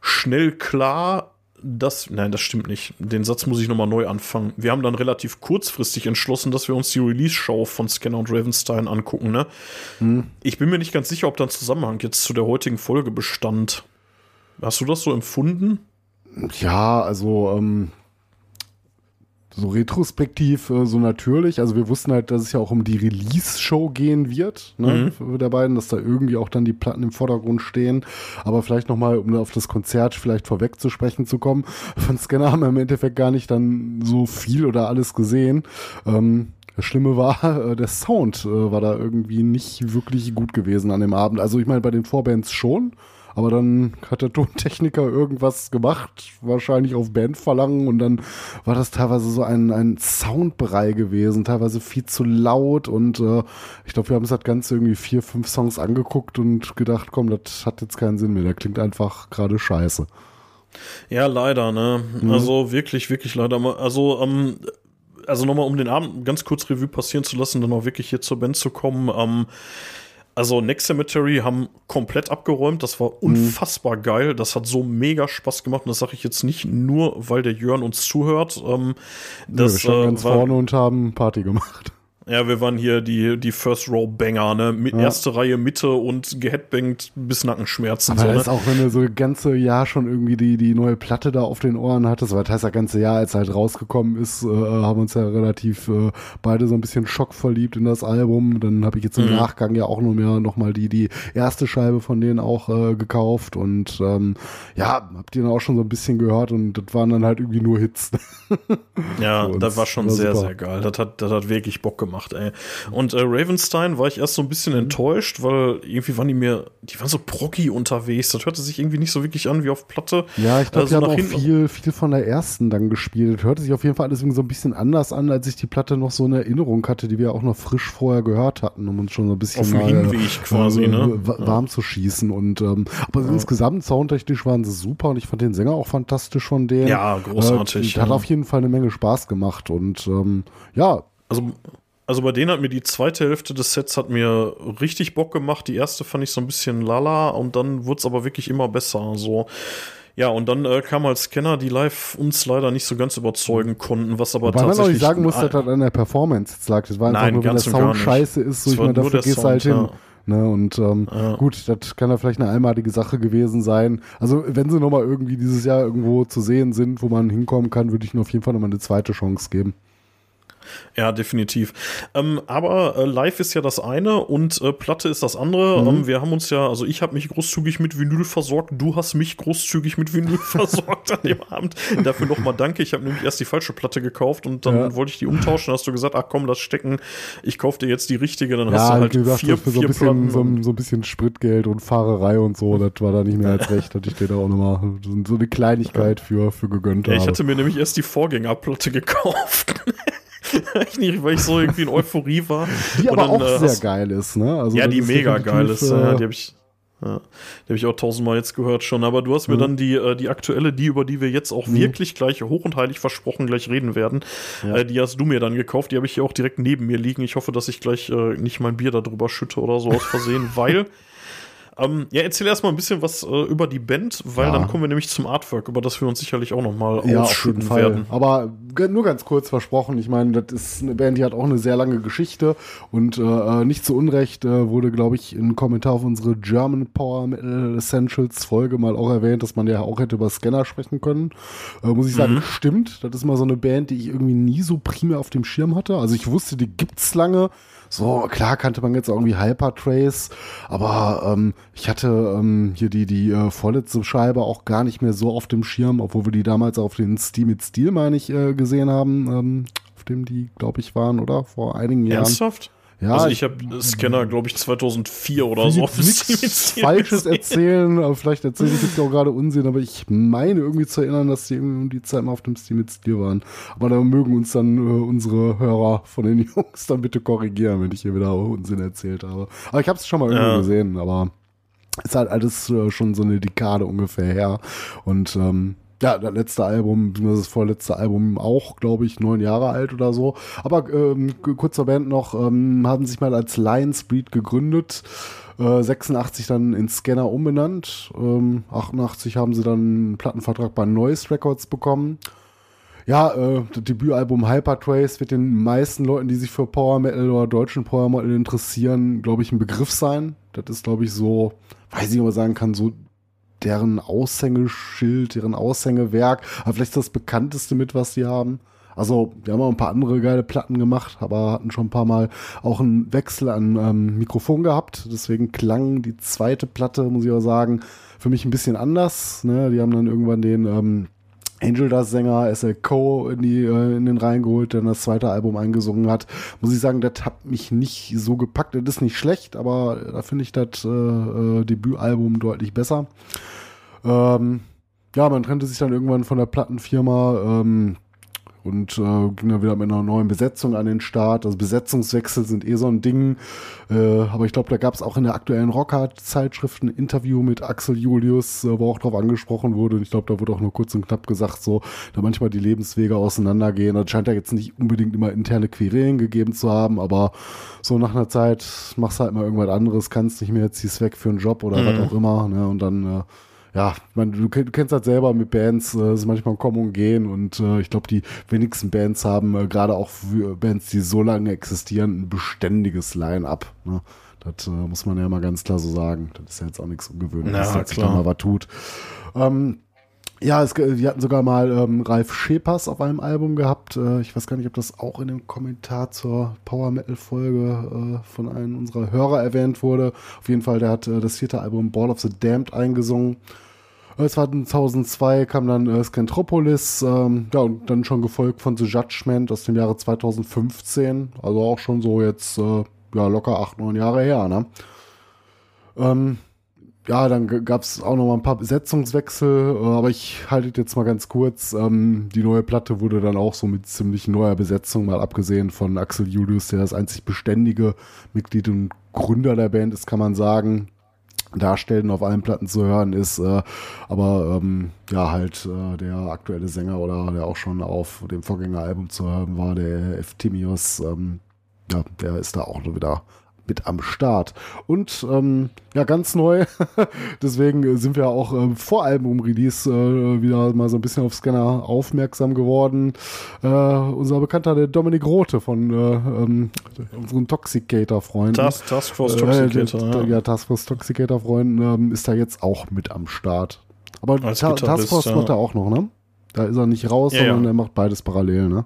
schnell klar, dass, nein, das stimmt nicht. Den Satz muss ich nochmal neu anfangen. Wir haben dann relativ kurzfristig entschlossen, dass wir uns die Release-Show von Scanner und Ravenstein angucken, ne? Ich bin mir nicht ganz sicher, ob da ein Zusammenhang jetzt zu der heutigen Folge bestand. Hast du das so empfunden? Ja, also ähm, so retrospektiv äh, so natürlich. Also wir wussten halt, dass es ja auch um die Release-Show gehen wird, ne, für der beiden, dass da irgendwie auch dann die Platten im Vordergrund stehen. Aber vielleicht nochmal, um auf das Konzert vielleicht vorweg zu sprechen zu kommen, *laughs* von Scanner haben wir im Endeffekt gar nicht dann so viel oder alles gesehen. Ähm, das Schlimme war, *laughs* äh, der Sound äh, war da irgendwie nicht wirklich gut gewesen an dem Abend. Also ich meine, bei den Vorbands schon, aber dann hat der Tontechniker irgendwas gemacht, wahrscheinlich auf Bandverlangen und dann war das teilweise so ein, ein Soundbrei gewesen, teilweise viel zu laut und äh, ich glaube, wir haben uns das Ganze irgendwie vier, fünf Songs angeguckt und gedacht, komm, das hat jetzt keinen Sinn mehr, der klingt einfach gerade scheiße. Ja, leider, ne? Mhm. Also wirklich, wirklich leider. Also, ähm, also nochmal, um den Abend ganz kurz Revue passieren zu lassen, dann auch wirklich hier zur Band zu kommen. Ähm, also Next Cemetery haben komplett abgeräumt. Das Mhm. war unfassbar geil. Das hat so mega Spaß gemacht. Und das sage ich jetzt nicht nur, weil der Jörn uns zuhört. Ähm, Das, das wir standen äh, ganz war, vorne und haben Party gemacht. Ja, wir waren hier die, die First Row Banger, ne? Mit Ja. erste Reihe Mitte und geheadbangt bis Nackenschmerzen. Aber so, das ist ne? auch, wenn du so das ganze Jahr schon irgendwie die, die neue Platte da auf den Ohren hattest, weil das heißt, das ganze Jahr, als halt rausgekommen ist, äh, haben uns ja relativ äh, beide so ein bisschen schockverliebt in das Album. Dann habe ich jetzt im Mhm. Nachgang ja auch noch mehr nochmal die, die erste Scheibe von denen auch äh, gekauft und ähm, ja, habt ihr dann auch schon so ein bisschen gehört und das waren dann halt irgendwie nur Hits. *laughs* Ja, das war schon War sehr, super. sehr geil. Das hat, das hat wirklich Bock gemacht, ey. Und äh, Ravenstein war ich erst so ein bisschen Mhm. enttäuscht, weil irgendwie waren die mir, die waren so proggy unterwegs. Das hörte sich irgendwie nicht so wirklich an wie auf Platte. Ja, ich glaube, Also die haben auch viel, viel von der ersten dann gespielt. Hörte sich auf jeden Fall alles so ein bisschen anders an, als ich die Platte noch so eine Erinnerung hatte, die wir auch noch frisch vorher gehört hatten, um uns schon so ein bisschen Auf mal, Hinweg quasi, äh, ne? wa- warm zu schießen. Und ähm, aber insgesamt soundtechnisch waren sie super und ich fand den Sänger auch fantastisch von denen. Ja, großartig, Äh, hat ja. auf jeden Fall eine Menge Spaß gemacht und ähm, ja, Also, also bei denen hat mir die zweite Hälfte des Sets hat mir richtig Bock gemacht. Die erste fand ich so ein bisschen lala und dann wurde es aber wirklich immer besser. So. Ja, und dann äh, kam als Scanner, die live uns leider nicht so ganz überzeugen konnten, was aber Wobei man auch tatsächlich. nicht sagen muss, dass das an der Performance jetzt lag. Das war einfach Nein, nur, wenn der Sound scheiße ist, so ich meine, dafür gehst du halt hin. Sound, Ne, und ähm, gut, das kann ja vielleicht eine einmalige Sache gewesen sein. Also wenn sie nochmal irgendwie dieses Jahr irgendwo zu sehen sind, wo man hinkommen kann, würde ich ihnen auf jeden Fall nochmal eine zweite Chance geben. Ja, definitiv. Ähm, aber äh, live ist ja das eine und äh, Platte ist das andere. Mhm. Ähm, wir haben uns ja, also ich habe mich großzügig mit Vinyl versorgt, du hast mich großzügig mit Vinyl *laughs* versorgt an dem Abend. Dafür nochmal danke. Ich habe nämlich erst die falsche Platte gekauft und dann Ja. wollte ich die umtauschen. Hast du gesagt, ach komm, das stecken. Ich kauf dir jetzt die richtige. Dann hast Ja, du wie halt gesagt, vier, für so ein, vier bisschen, Platten. so, so ein bisschen Spritgeld und Fahrerei und so, das war da nicht mehr als recht, dass ich dir da auch nochmal so eine Kleinigkeit für, für gegönnt Ja, ich hatte mir nämlich erst die Vorgängerplatte gekauft. *laughs* *laughs* ich nicht, weil ich so irgendwie in Euphorie war. die aber dann, auch äh, sehr geil ist, ne? Also ja, die ist mega geil ist. äh, Ja, die habe ich, ja, die hab ich auch tausendmal jetzt gehört schon. Aber du hast mir dann die, äh, die aktuelle, die, über die wir jetzt auch wirklich gleich hoch und heilig versprochen gleich reden werden, äh, die hast du mir dann gekauft. Die habe ich hier auch direkt neben mir liegen. Ich hoffe, dass ich gleich äh, nicht mein Bier darüber schütte oder so aus Versehen, *laughs* weil. Ähm, ja, erzähl erstmal ein bisschen was äh, über die Band, weil Ja. dann kommen wir nämlich zum Artwork, über das wir uns sicherlich auch nochmal Ja, ausschütten werden. Aber nur ganz kurz versprochen. Ich meine, das ist eine Band, die hat auch eine sehr lange Geschichte und äh, nicht zu Unrecht äh, wurde, glaube ich, im Kommentar auf unsere German Power Metal Essentials Folge mal auch erwähnt, dass man ja auch hätte über Scanner sprechen können. Äh, muss ich sagen, stimmt. Das ist mal so eine Band, die ich irgendwie nie so primär auf dem Schirm hatte. Also ich wusste, die gibt's lange. So, klar kannte man jetzt irgendwie Hypertrace, aber ähm, ich hatte ähm, hier die, die äh, vorletzte Scheibe auch gar nicht mehr so auf dem Schirm, obwohl wir die damals auf den Steam mit Steel, meine ich, äh, gesehen haben, ähm, auf dem die, glaube ich, waren, oder? Vor einigen Jahren. Ernsthaft? Ja, also ich habe Scanner, glaube ich, 2004 oder so. *laughs* nichts Falsches gesehen. erzählen, aber vielleicht erzähle ich jetzt auch gerade Unsinn, aber ich meine irgendwie zu erinnern, dass die irgendwie um die Zeit mal auf dem Steam mit Stil waren. Aber da mögen uns dann äh, unsere Hörer von den *laughs* Jungs dann bitte korrigieren, wenn ich hier wieder Unsinn erzählt habe. Aber ich habe es schon mal irgendwo Ja. gesehen, aber ist halt alles äh, schon so eine Dekade ungefähr her. Und ähm, ja, das letzte Album, das vorletzte Album auch, glaube ich, neun Jahre alt oder so. Aber ähm, kurz zur Band noch, ähm, haben sich mal als Lions Breed gegründet. Äh, 86 dann in Scanner umbenannt. Ähm, 88 haben sie dann einen Plattenvertrag bei Noise Records bekommen. Ja, äh, das Debütalbum Hypertrace wird den meisten Leuten, die sich für Power Metal oder deutschen Power Metal interessieren, glaube ich, ein Begriff sein. Das ist, glaube ich, so, weiß ich, ob man sagen kann, so deren Aushängeschild, deren Aushängewerk, aber vielleicht das bekannteste mit, was die haben. Also, wir haben auch ein paar andere geile Platten gemacht, aber hatten schon ein paar Mal auch einen Wechsel an ähm, Mikrofon gehabt. Deswegen klang die zweite Platte, muss ich auch sagen, für mich ein bisschen anders. Ne? Die haben dann irgendwann den ähm, Angel Dust Sänger SL Co. in, die, äh, in den Reihen geholt, der das zweite Album eingesungen hat. Muss ich sagen, das hat mich nicht so gepackt. Das ist nicht schlecht, aber da finde ich das äh, äh, Debütalbum deutlich besser. Ähm, ja, man trennte sich dann irgendwann von der Plattenfirma ähm, und äh, ging dann wieder mit einer neuen Besetzung an den Start. Also Besetzungswechsel sind eh so ein Ding. Äh, aber ich glaube, da gab es auch in der aktuellen Rocker-Zeitschrift ein Interview mit Axel Julius, äh, wo auch drauf angesprochen wurde. Und ich glaube, da wurde auch nur kurz und knapp gesagt, so, da manchmal die Lebenswege auseinandergehen. Das scheint ja jetzt nicht unbedingt immer interne Querelen gegeben zu haben, aber so nach einer Zeit machst du halt mal irgendwas anderes, kannst nicht mehr, ziehst weg für einen Job oder Mhm. was auch immer. Ne? Und dann äh, ja, meine, du, kenn- du kennst das selber mit Bands, äh, es ist manchmal kommen und gehen und äh, ich glaube, die wenigsten Bands haben, äh, gerade auch für Bands, die so lange existieren, ein beständiges Line-up. Ne? Das äh, muss man ja mal ganz klar so sagen. Das ist ja jetzt auch nichts Ungewöhnliches, dass sich da mal was tut. Ähm, ja, es, die hatten sogar mal ähm, Ralf Schepers auf einem Album gehabt. Äh, ich weiß gar nicht, ob das auch in dem Kommentar zur Power Metal Folge äh, von einem unserer Hörer erwähnt wurde. Auf jeden Fall, der hat äh, das vierte Album Ball of the Damned eingesungen. Äh, 2002 kam dann äh, Scantropolis, ähm, ja, und dann schon gefolgt von The Judgment aus dem Jahre 2015. Also auch schon so jetzt, äh, ja, locker acht, neun Jahre her, ne? Ähm, ja, dann gab es auch noch mal ein paar Besetzungswechsel, äh, aber ich halte es jetzt mal ganz kurz. Ähm, die neue Platte wurde dann auch so mit ziemlich neuer Besetzung, mal abgesehen von Axel Julius, der das einzig beständige Mitglied und Gründer der Band ist, kann man sagen. Darstellen auf allen Platten zu hören ist, äh, aber ähm, ja, halt äh, der aktuelle Sänger oder der auch schon auf dem Vorgängeralbum zu hören war, der Eftimios, ähm, ja, der ist da auch wieder mit am Start. Und ähm, ja, ganz neu, *laughs* deswegen sind wir auch ähm, vor Album-Release äh, wieder mal so ein bisschen auf Scanner aufmerksam geworden. Äh, unser Bekannter, der Dominik Rote von äh, ähm, unseren Toxicator-Freunden. Task, Taskforce Äh, Toxicator. ja. ja, Taskforce Toxicator Freunden ähm, ist da jetzt auch mit am Start. Aber Ta Taskforce ja. macht er auch noch, ne? Da ist er nicht raus, Ja, sondern er macht beides parallel, ne?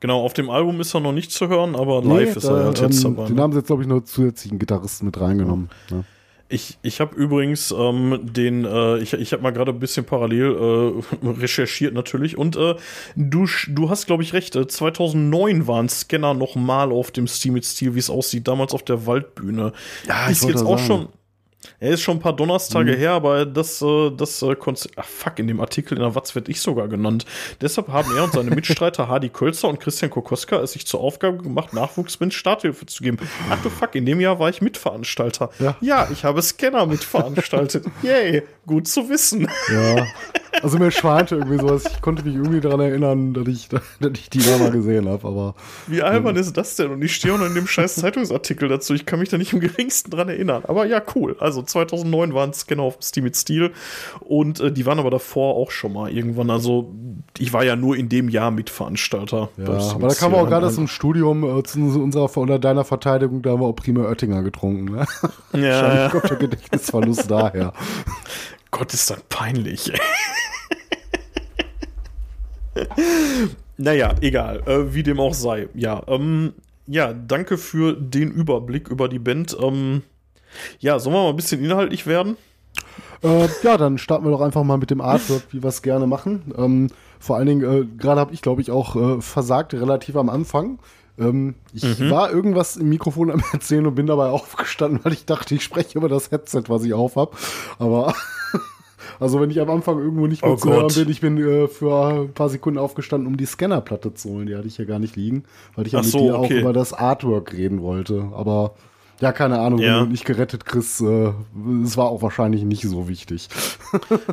Genau, auf dem Album ist er noch nicht zu hören, aber live ist er halt jetzt ähm, dabei. Den ne? haben sie jetzt, glaube ich, nur zusätzlichen Gitarristen mit reingenommen. Ne? Ich, ich habe übrigens ähm, den, äh, ich, ich habe mal gerade ein bisschen parallel äh, *laughs* recherchiert natürlich und äh, du, du hast, glaube ich, recht. Äh, 2009 waren Scanner noch mal auf dem Steam mit Stil, wie es aussieht, damals auf der Waldbühne. Ja, ich ist jetzt auch sagen. schon. Er ist schon ein paar Donnerstage Mhm. her, aber das, äh, das äh, Konzept, ach fuck, in dem Artikel in der Watz werde ich sogar genannt. Deshalb haben er und seine Mitstreiter *laughs* Hardy Kölzer und Christian Kokoska es sich zur Aufgabe gemacht, Nachwuchsbands Starthilfe zu geben. Ach du fuck, in dem Jahr war ich Mitveranstalter. Ja. ich habe Scanner mitveranstaltet. *laughs* Yay, gut zu wissen. Ja. *laughs* Also mir schwante irgendwie sowas. Ich konnte mich irgendwie daran erinnern, dass ich, *laughs* dass ich die da mal gesehen habe, aber Wie albern ist das denn? Und ich stehe auch noch in dem scheiß Zeitungsartikel dazu. Ich kann mich da nicht im geringsten dran erinnern. Aber ja, cool. Also 2009 waren Scanner auf Steam mit Stil und äh, die waren aber davor auch schon mal irgendwann. Also ich war ja nur in dem Jahr Mitveranstalter. ja. Aber da kam auch gerade zum Studium, äh, zu unserer oder deiner Verteidigung, da haben wir auch prima Oettinger getrunken. Ne? Ja, *laughs* Wahrscheinlich ja. kommt der Gedächtnisverlust daher. *laughs* Gott, ist das peinlich. naja, egal, äh, wie dem auch sei. Ja, ähm, ja, danke für den Überblick über die Band. Ähm, ja, sollen wir mal ein bisschen inhaltlich werden? Äh, ja, dann starten wir doch einfach mal mit dem Artwork, wie wir es gerne machen. Ähm, vor allen Dingen, äh, gerade habe ich, glaube ich, auch äh, versagt, relativ am Anfang. Ähm, ich war irgendwas im Mikrofon am *laughs* Erzählen und bin dabei aufgestanden, weil ich dachte, ich spreche über das Headset, was ich auf habe. Aber *laughs* also wenn ich am Anfang irgendwo nicht mehr Oh zu hören bin, ich bin äh, für ein paar Sekunden aufgestanden, um die Scannerplatte zu holen. Die hatte ich ja gar nicht liegen, weil ich ja Ach mit so, dir auch okay. über das Artwork reden wollte. Aber ja, keine Ahnung, Ja. wenn du nicht gerettet kriegst, äh, es war auch wahrscheinlich nicht so wichtig. *laughs*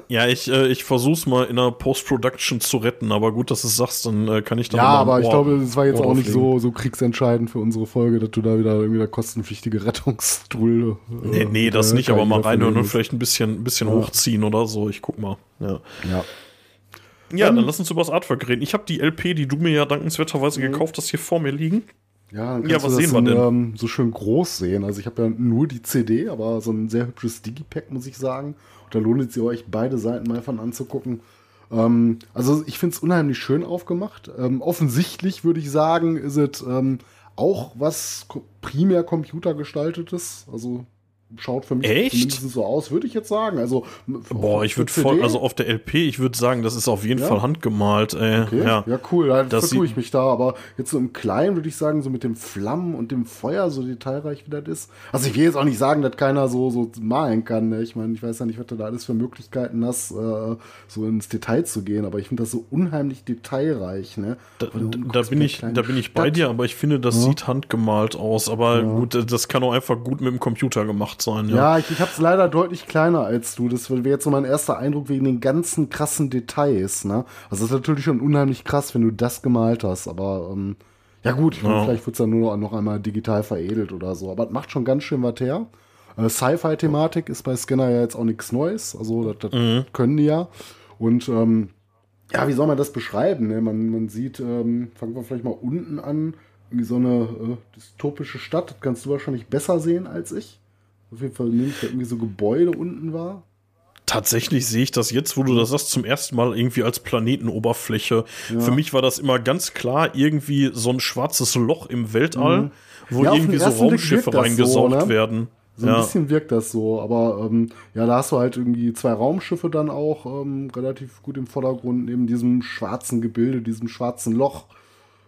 Ja, ich, äh, ich versuch's mal in der Post-Production zu retten, aber gut, dass du es sagst, dann äh, kann ich da Ja, aber ich glaube, es war jetzt Ohr auch nicht so, so kriegsentscheidend für unsere Folge, dass du da wieder irgendwie der kostenpflichtige Rettungstool. äh, Nee, nee, das äh, nicht, aber mal reinhören und vielleicht ein bisschen, ein bisschen Ja. hochziehen oder so. Ich guck mal. Ja. Ja. ja Ähm, dann lass uns über das Artwork reden. Ich habe die LP, die du mir ja dankenswerterweise gekauft hast, hier vor mir liegen. Ja, dann Ja, kannst was du das sehen wir in, Ähm, so schön groß sehen. Also ich habe ja nur die CD, aber so ein sehr hübsches Digipack, muss ich sagen. Und da lohnt es sich euch beide Seiten mal von anzugucken. Ähm, also ich finde es unheimlich schön aufgemacht. Ähm, offensichtlich würde ich sagen, ist es ähm, auch was primär computergestaltetes. Also schaut für mich Echt? zumindest so aus, würde ich jetzt sagen. Also Boah, ich würde voll, also auf der LP, ich würde sagen, das ist auf jeden Ja? Fall handgemalt. Ey. Okay, Ja. ja, cool, da Das vertue ich mich da, aber jetzt so im Kleinen würde ich sagen, so mit dem Flammen und dem Feuer, so detailreich wie das ist. Also ich will jetzt auch nicht sagen, dass keiner so, so malen kann, ne? ich meine, ich weiß ja nicht, was du da alles für Möglichkeiten hast, äh, so ins Detail zu gehen, aber ich finde das so unheimlich detailreich, ne? Da, da, bin ich, da bin ich bei Stadt. dir, aber ich finde, das sieht handgemalt aus. Aber gut, das kann auch einfach gut mit dem Computer gemacht sein. Ja. Ja, ich, ich habe es leider deutlich kleiner als du. Das wäre jetzt so mein erster Eindruck wegen den ganzen krassen Details. Ne? Also das ist natürlich schon unheimlich krass, wenn du das gemalt hast. Aber ähm, ja gut, ich meine, Ja. vielleicht wird es dann nur noch einmal digital veredelt oder so. Aber es macht schon ganz schön was her. Äh, Sci-Fi-Thematik ist bei Scanner ja jetzt auch nichts Neues. Also das, das können die ja. Und ähm, ja, wie soll man das beschreiben? Ne? Man, man sieht, ähm, fangen wir vielleicht mal unten an, irgendwie so eine äh, dystopische Stadt. Das kannst du wahrscheinlich besser sehen als ich. Auf jeden Fall nehme ich da irgendwie so Gebäude unten war. Tatsächlich sehe ich das jetzt, wo du das sagst, zum ersten Mal irgendwie als Planetenoberfläche. Für mich war das immer ganz klar irgendwie so ein schwarzes Loch im Weltall, wo Mhm. Ja, auf den irgendwie so Raumschiffe das so, reingesaugt ne? werden. So ein ja. bisschen wirkt das so, aber ähm, ja, da hast du halt irgendwie zwei Raumschiffe dann auch ähm, relativ gut im Vordergrund, neben diesem schwarzen Gebilde, diesem schwarzen Loch.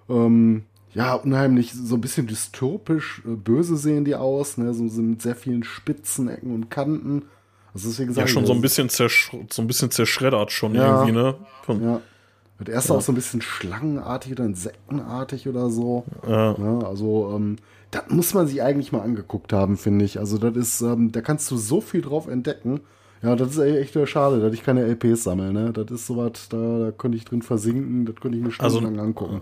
Ähm, ja, unheimlich, so ein bisschen dystopisch, äh, böse sehen die aus, ne? so, so mit sehr vielen spitzen Ecken und Kanten. Also deswegen ja, schon so ein bisschen, zersch so ein bisschen zerschreddert schon Ja. irgendwie, ne? Von, Ja. Das erste auch so ein bisschen schlangenartig oder insektenartig oder so. Ja. Ja, also, ähm, das muss man sich eigentlich mal angeguckt haben, finde ich. Also, das ist, ähm, da kannst du so viel drauf entdecken. Ja, das ist echt schade, dass ich keine LPs sammle, ne? Das ist sowas, da, da könnte ich drin versinken, das könnte ich mir Also, stundenlang angucken.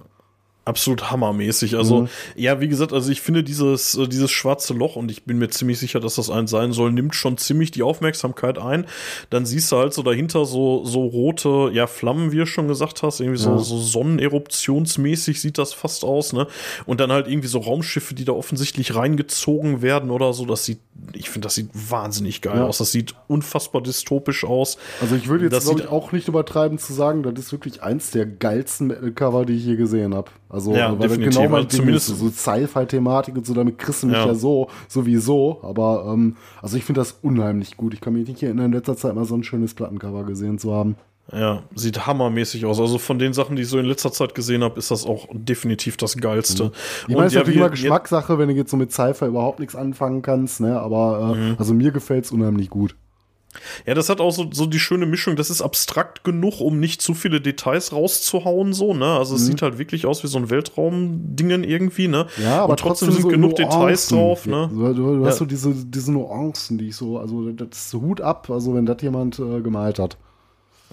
Absolut hammermäßig. Also, Mhm. ja, wie gesagt, also ich finde dieses, äh, dieses schwarze Loch, und ich bin mir ziemlich sicher, dass das eins sein soll, nimmt schon ziemlich die Aufmerksamkeit ein. Dann siehst du halt so dahinter so, so rote, ja, Flammen, wie du schon gesagt hast, irgendwie so, Ja. so sonneneruptionsmäßig sieht das fast aus, ne? Und dann halt irgendwie so Raumschiffe, die da offensichtlich reingezogen werden oder so. Das sieht, ich finde, das sieht wahnsinnig geil Ja. aus. Das sieht unfassbar dystopisch aus. Also, ich würde jetzt, glaube ich, auch nicht übertreiben zu sagen, das ist wirklich eins der geilsten Metal-Cover, die ich je gesehen habe. Also, Ja, weil definitiv. genau mein Also Ding ist. zumindest- So Sci-Fi-Thematik und so, damit kriegst du mich Ja. ja, so, sowieso. Aber, ähm, also ich finde das unheimlich gut. Ich kann mich nicht erinnern, in letzter Zeit mal so ein schönes Plattencover gesehen zu haben. Ja, sieht hammermäßig aus. Also von den Sachen, die ich so in letzter Zeit gesehen habe, ist das auch definitiv das Geilste. Ich meine, es ist natürlich immer Geschmackssache, wenn du jetzt so mit Sci-Fi überhaupt nichts anfangen kannst, ne? Aber, äh, Mhm. also mir gefällt es unheimlich gut. Ja, das hat auch so, so die schöne Mischung. Das ist abstrakt genug, um nicht zu viele Details rauszuhauen, so, ne? Also es sieht halt wirklich aus wie so ein Weltraumdingen irgendwie, ne? Mhm. Ja, aber Und trotzdem, sind so genug Nuancen. Details drauf, ne? Du, du, du hast Ja. so diese, diese Nuancen, die ich so, also das Hut ab, also wenn das jemand äh, gemalt hat.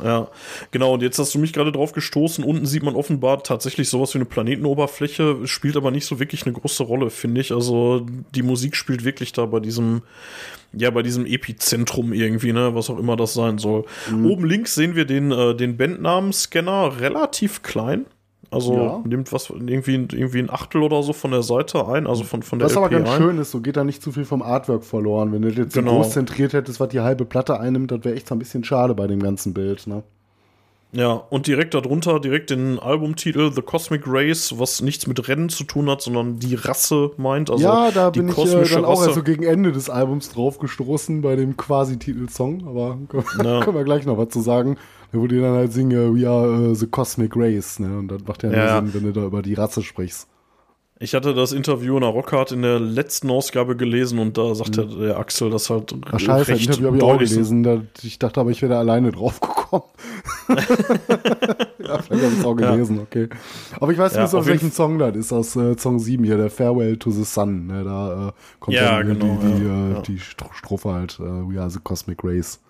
Ja, genau. Und jetzt hast du mich gerade drauf gestoßen. Unten sieht man offenbar tatsächlich sowas wie eine Planetenoberfläche, spielt aber nicht so wirklich eine große Rolle, finde ich. Also die Musik spielt wirklich da bei diesem, ja, bei diesem Epizentrum irgendwie, ne, was auch immer das sein soll. Mhm. Oben links sehen wir den, äh, den Bandnamen-Scanner relativ klein. Also Ja. nimmt was irgendwie, irgendwie ein Achtel oder so von der Seite ein, also von, von der Was aber LP ganz ein. schön ist, so geht da nicht zu viel vom Artwork verloren. Wenn du das jetzt so Genau. groß zentriert hättest, was die halbe Platte einnimmt, das wäre echt so ein bisschen schade bei dem ganzen Bild, ne? Ja, und direkt darunter, direkt den Albumtitel The Cosmic Race, was nichts mit Rennen zu tun hat, sondern die Rasse meint. Also ja, da bin ich äh, dann auch Rasse. erst so gegen Ende des Albums drauf gestoßen bei dem quasi Titelsong, aber können, Ja. *laughs* können wir gleich noch was zu sagen. Da wo die dann halt singen, we are äh, the Cosmic Race, ne? Und das macht ja, Ja. Sinn, wenn du da über die Rasse sprichst. Ich hatte das Interview in der Rockhard in der letzten Ausgabe gelesen und da sagte der Axel das halt Ach scheiße, recht Interview habe ich auch gelesen. Da, ich dachte aber, ich wäre da alleine drauf gekommen. *laughs* *laughs* ja, vielleicht habe ich es auch Ja. gelesen, okay. Aber ich weiß Ja, nicht, auf jeden welchem Song das ist, aus äh, Song 7 hier, der Farewell to the Sun. Ne, da äh, kommt Ja, dann genau, die, die, ja, äh, ja. die Stro- Strophe halt, äh, We are the Cosmic Race.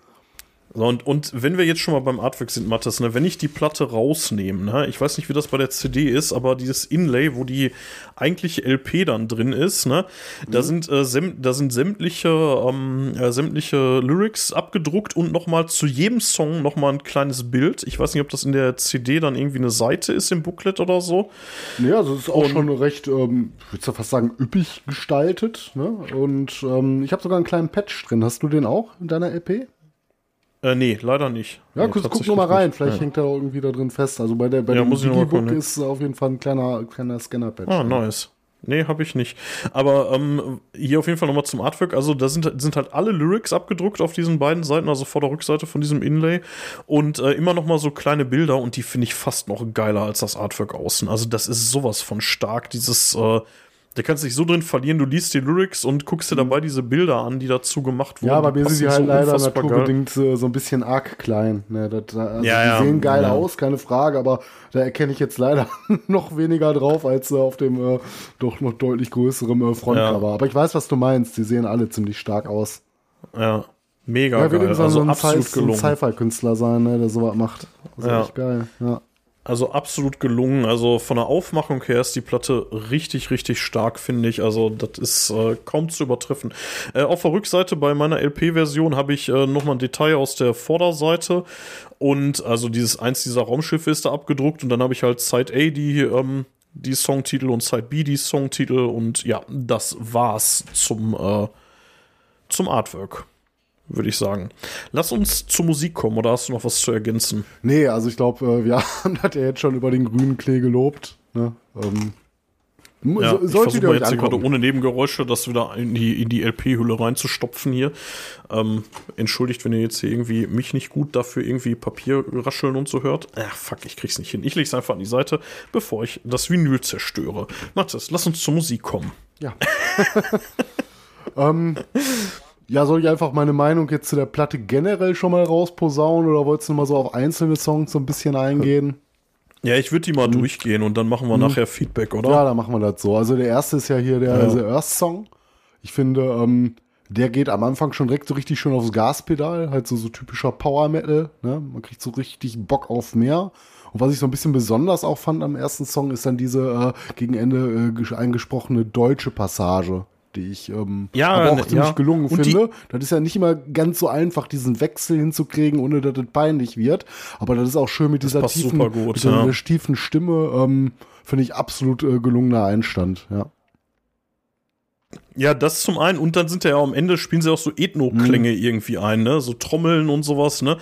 So, und, und wenn wir jetzt schon mal beim Artwork sind, Mathis, ne, wenn ich die Platte rausnehme, ne, ich weiß nicht, wie das bei der CD ist, aber dieses Inlay, wo die eigentliche LP dann drin ist, ne, Mhm. da sind äh, säm da sind sämtliche ähm, äh, sämtliche Lyrics abgedruckt und noch mal zu jedem Song noch mal ein kleines Bild. Ich weiß nicht, ob das in der CD dann irgendwie eine Seite ist im Booklet oder so. Ja, also es ist auch schon recht, ähm, ich würde fast sagen, üppig gestaltet. Ne? Und ähm, ich habe sogar einen kleinen Patch drin. Hast du den auch in deiner LP? Äh, nee, leider nicht. Ja, nee, guck, guck nur mal rein, vielleicht Ja. hängt er irgendwie da drin fest. Also bei der bei Ja, dem Digibook ist auf jeden Fall ein kleiner, kleiner Scanner-Patch. Ah, nice. Nee, habe ich nicht. Aber ähm, hier auf jeden Fall nochmal zum Artwork. Also da sind, sind halt alle Lyrics abgedruckt auf diesen beiden Seiten, also vor der Rückseite von diesem Inlay. Und äh, immer nochmal so kleine Bilder und die finde ich fast noch geiler als das Artwork außen. Also das ist sowas von stark, dieses... Äh, da kannst du dich so drin verlieren, du liest die Lyrics und guckst dir dabei diese Bilder an, die dazu gemacht wurden. Ja, bei mir sind die halt so leider unfassbar geil. naturbedingt äh, so ein bisschen arg klein. Ne, das, da- also Ja, die ja, sehen geil ja. aus, keine Frage, aber da erkenne ich jetzt leider *laughs* noch weniger drauf als äh, auf dem äh, doch noch deutlich größeren äh, Frontcover. Aber ich weiß, was du meinst. Die sehen alle ziemlich stark aus. Ja, mega Ja, geil. Also so ein gelungen. Sci-Fi-Künstler sein, ne, der sowas macht. Das ist echt geil. Ja. Also absolut gelungen. Also von der Aufmachung her ist die Platte richtig, richtig stark, finde ich. Also das ist äh, kaum zu übertreffen. Äh, auf der Rückseite bei meiner LP-Version habe ich äh, nochmal ein Detail aus der Vorderseite. Und also dieses eins dieser Raumschiffe ist da abgedruckt. Und dann habe ich halt Side A die, ähm, die Songtitel und Side B die Songtitel. Und ja, das war's zum, äh, zum Artwork. Würde ich sagen. Lass uns zur Musik kommen, oder hast du noch was zu ergänzen? Nee, also ich glaube, äh, wir *laughs* haben das ja jetzt schon über den grünen Klee gelobt. Ne? Ähm, Ja, so, ich versuche jetzt hier gerade ohne Nebengeräusche das wieder in die, in die LP-Hülle reinzustopfen hier. Ähm, entschuldigt, wenn ihr jetzt hier irgendwie mich nicht gut dafür irgendwie Papier rascheln und so hört. Ach, fuck, ich krieg's nicht hin. Ich leg's einfach an die Seite, bevor ich das Vinyl zerstöre. Mathis, lass uns zur Musik kommen. Ja. *laughs* ähm, ja, soll ich einfach meine Meinung jetzt zu der Platte generell schon mal rausposaunen oder wolltest du mal so auf einzelne Songs so ein bisschen eingehen? Ja, ich würde die mal durchgehen und dann machen wir nachher Feedback, oder? Ja, dann machen wir das so. Also der erste ist ja hier der Ja. The Earth Song. Ich finde, ähm, der geht am Anfang schon direkt so richtig schön aufs Gaspedal, halt so, so typischer Power Metal. Ne? Man kriegt so richtig Bock auf mehr. Und was ich so ein bisschen besonders auch fand am ersten Song, ist dann diese äh, gegen Ende äh, ges- eingesprochene deutsche Passage, die ich ähm, Ja, aber auch ne, ziemlich ja. gelungen Und finde. Das ist ja nicht immer ganz so einfach, diesen Wechsel hinzukriegen, ohne dass es peinlich wird. Aber das ist auch schön mit dieser tiefen, gut, mit ja. tiefen Stimme. Ähm, finde ich absolut äh, gelungener Einstand. Ja. Ja, das zum einen. Und dann sind ja am Ende spielen sie auch so Ethno-Klänge Mhm. irgendwie ein, ne? So Trommeln und sowas, ne?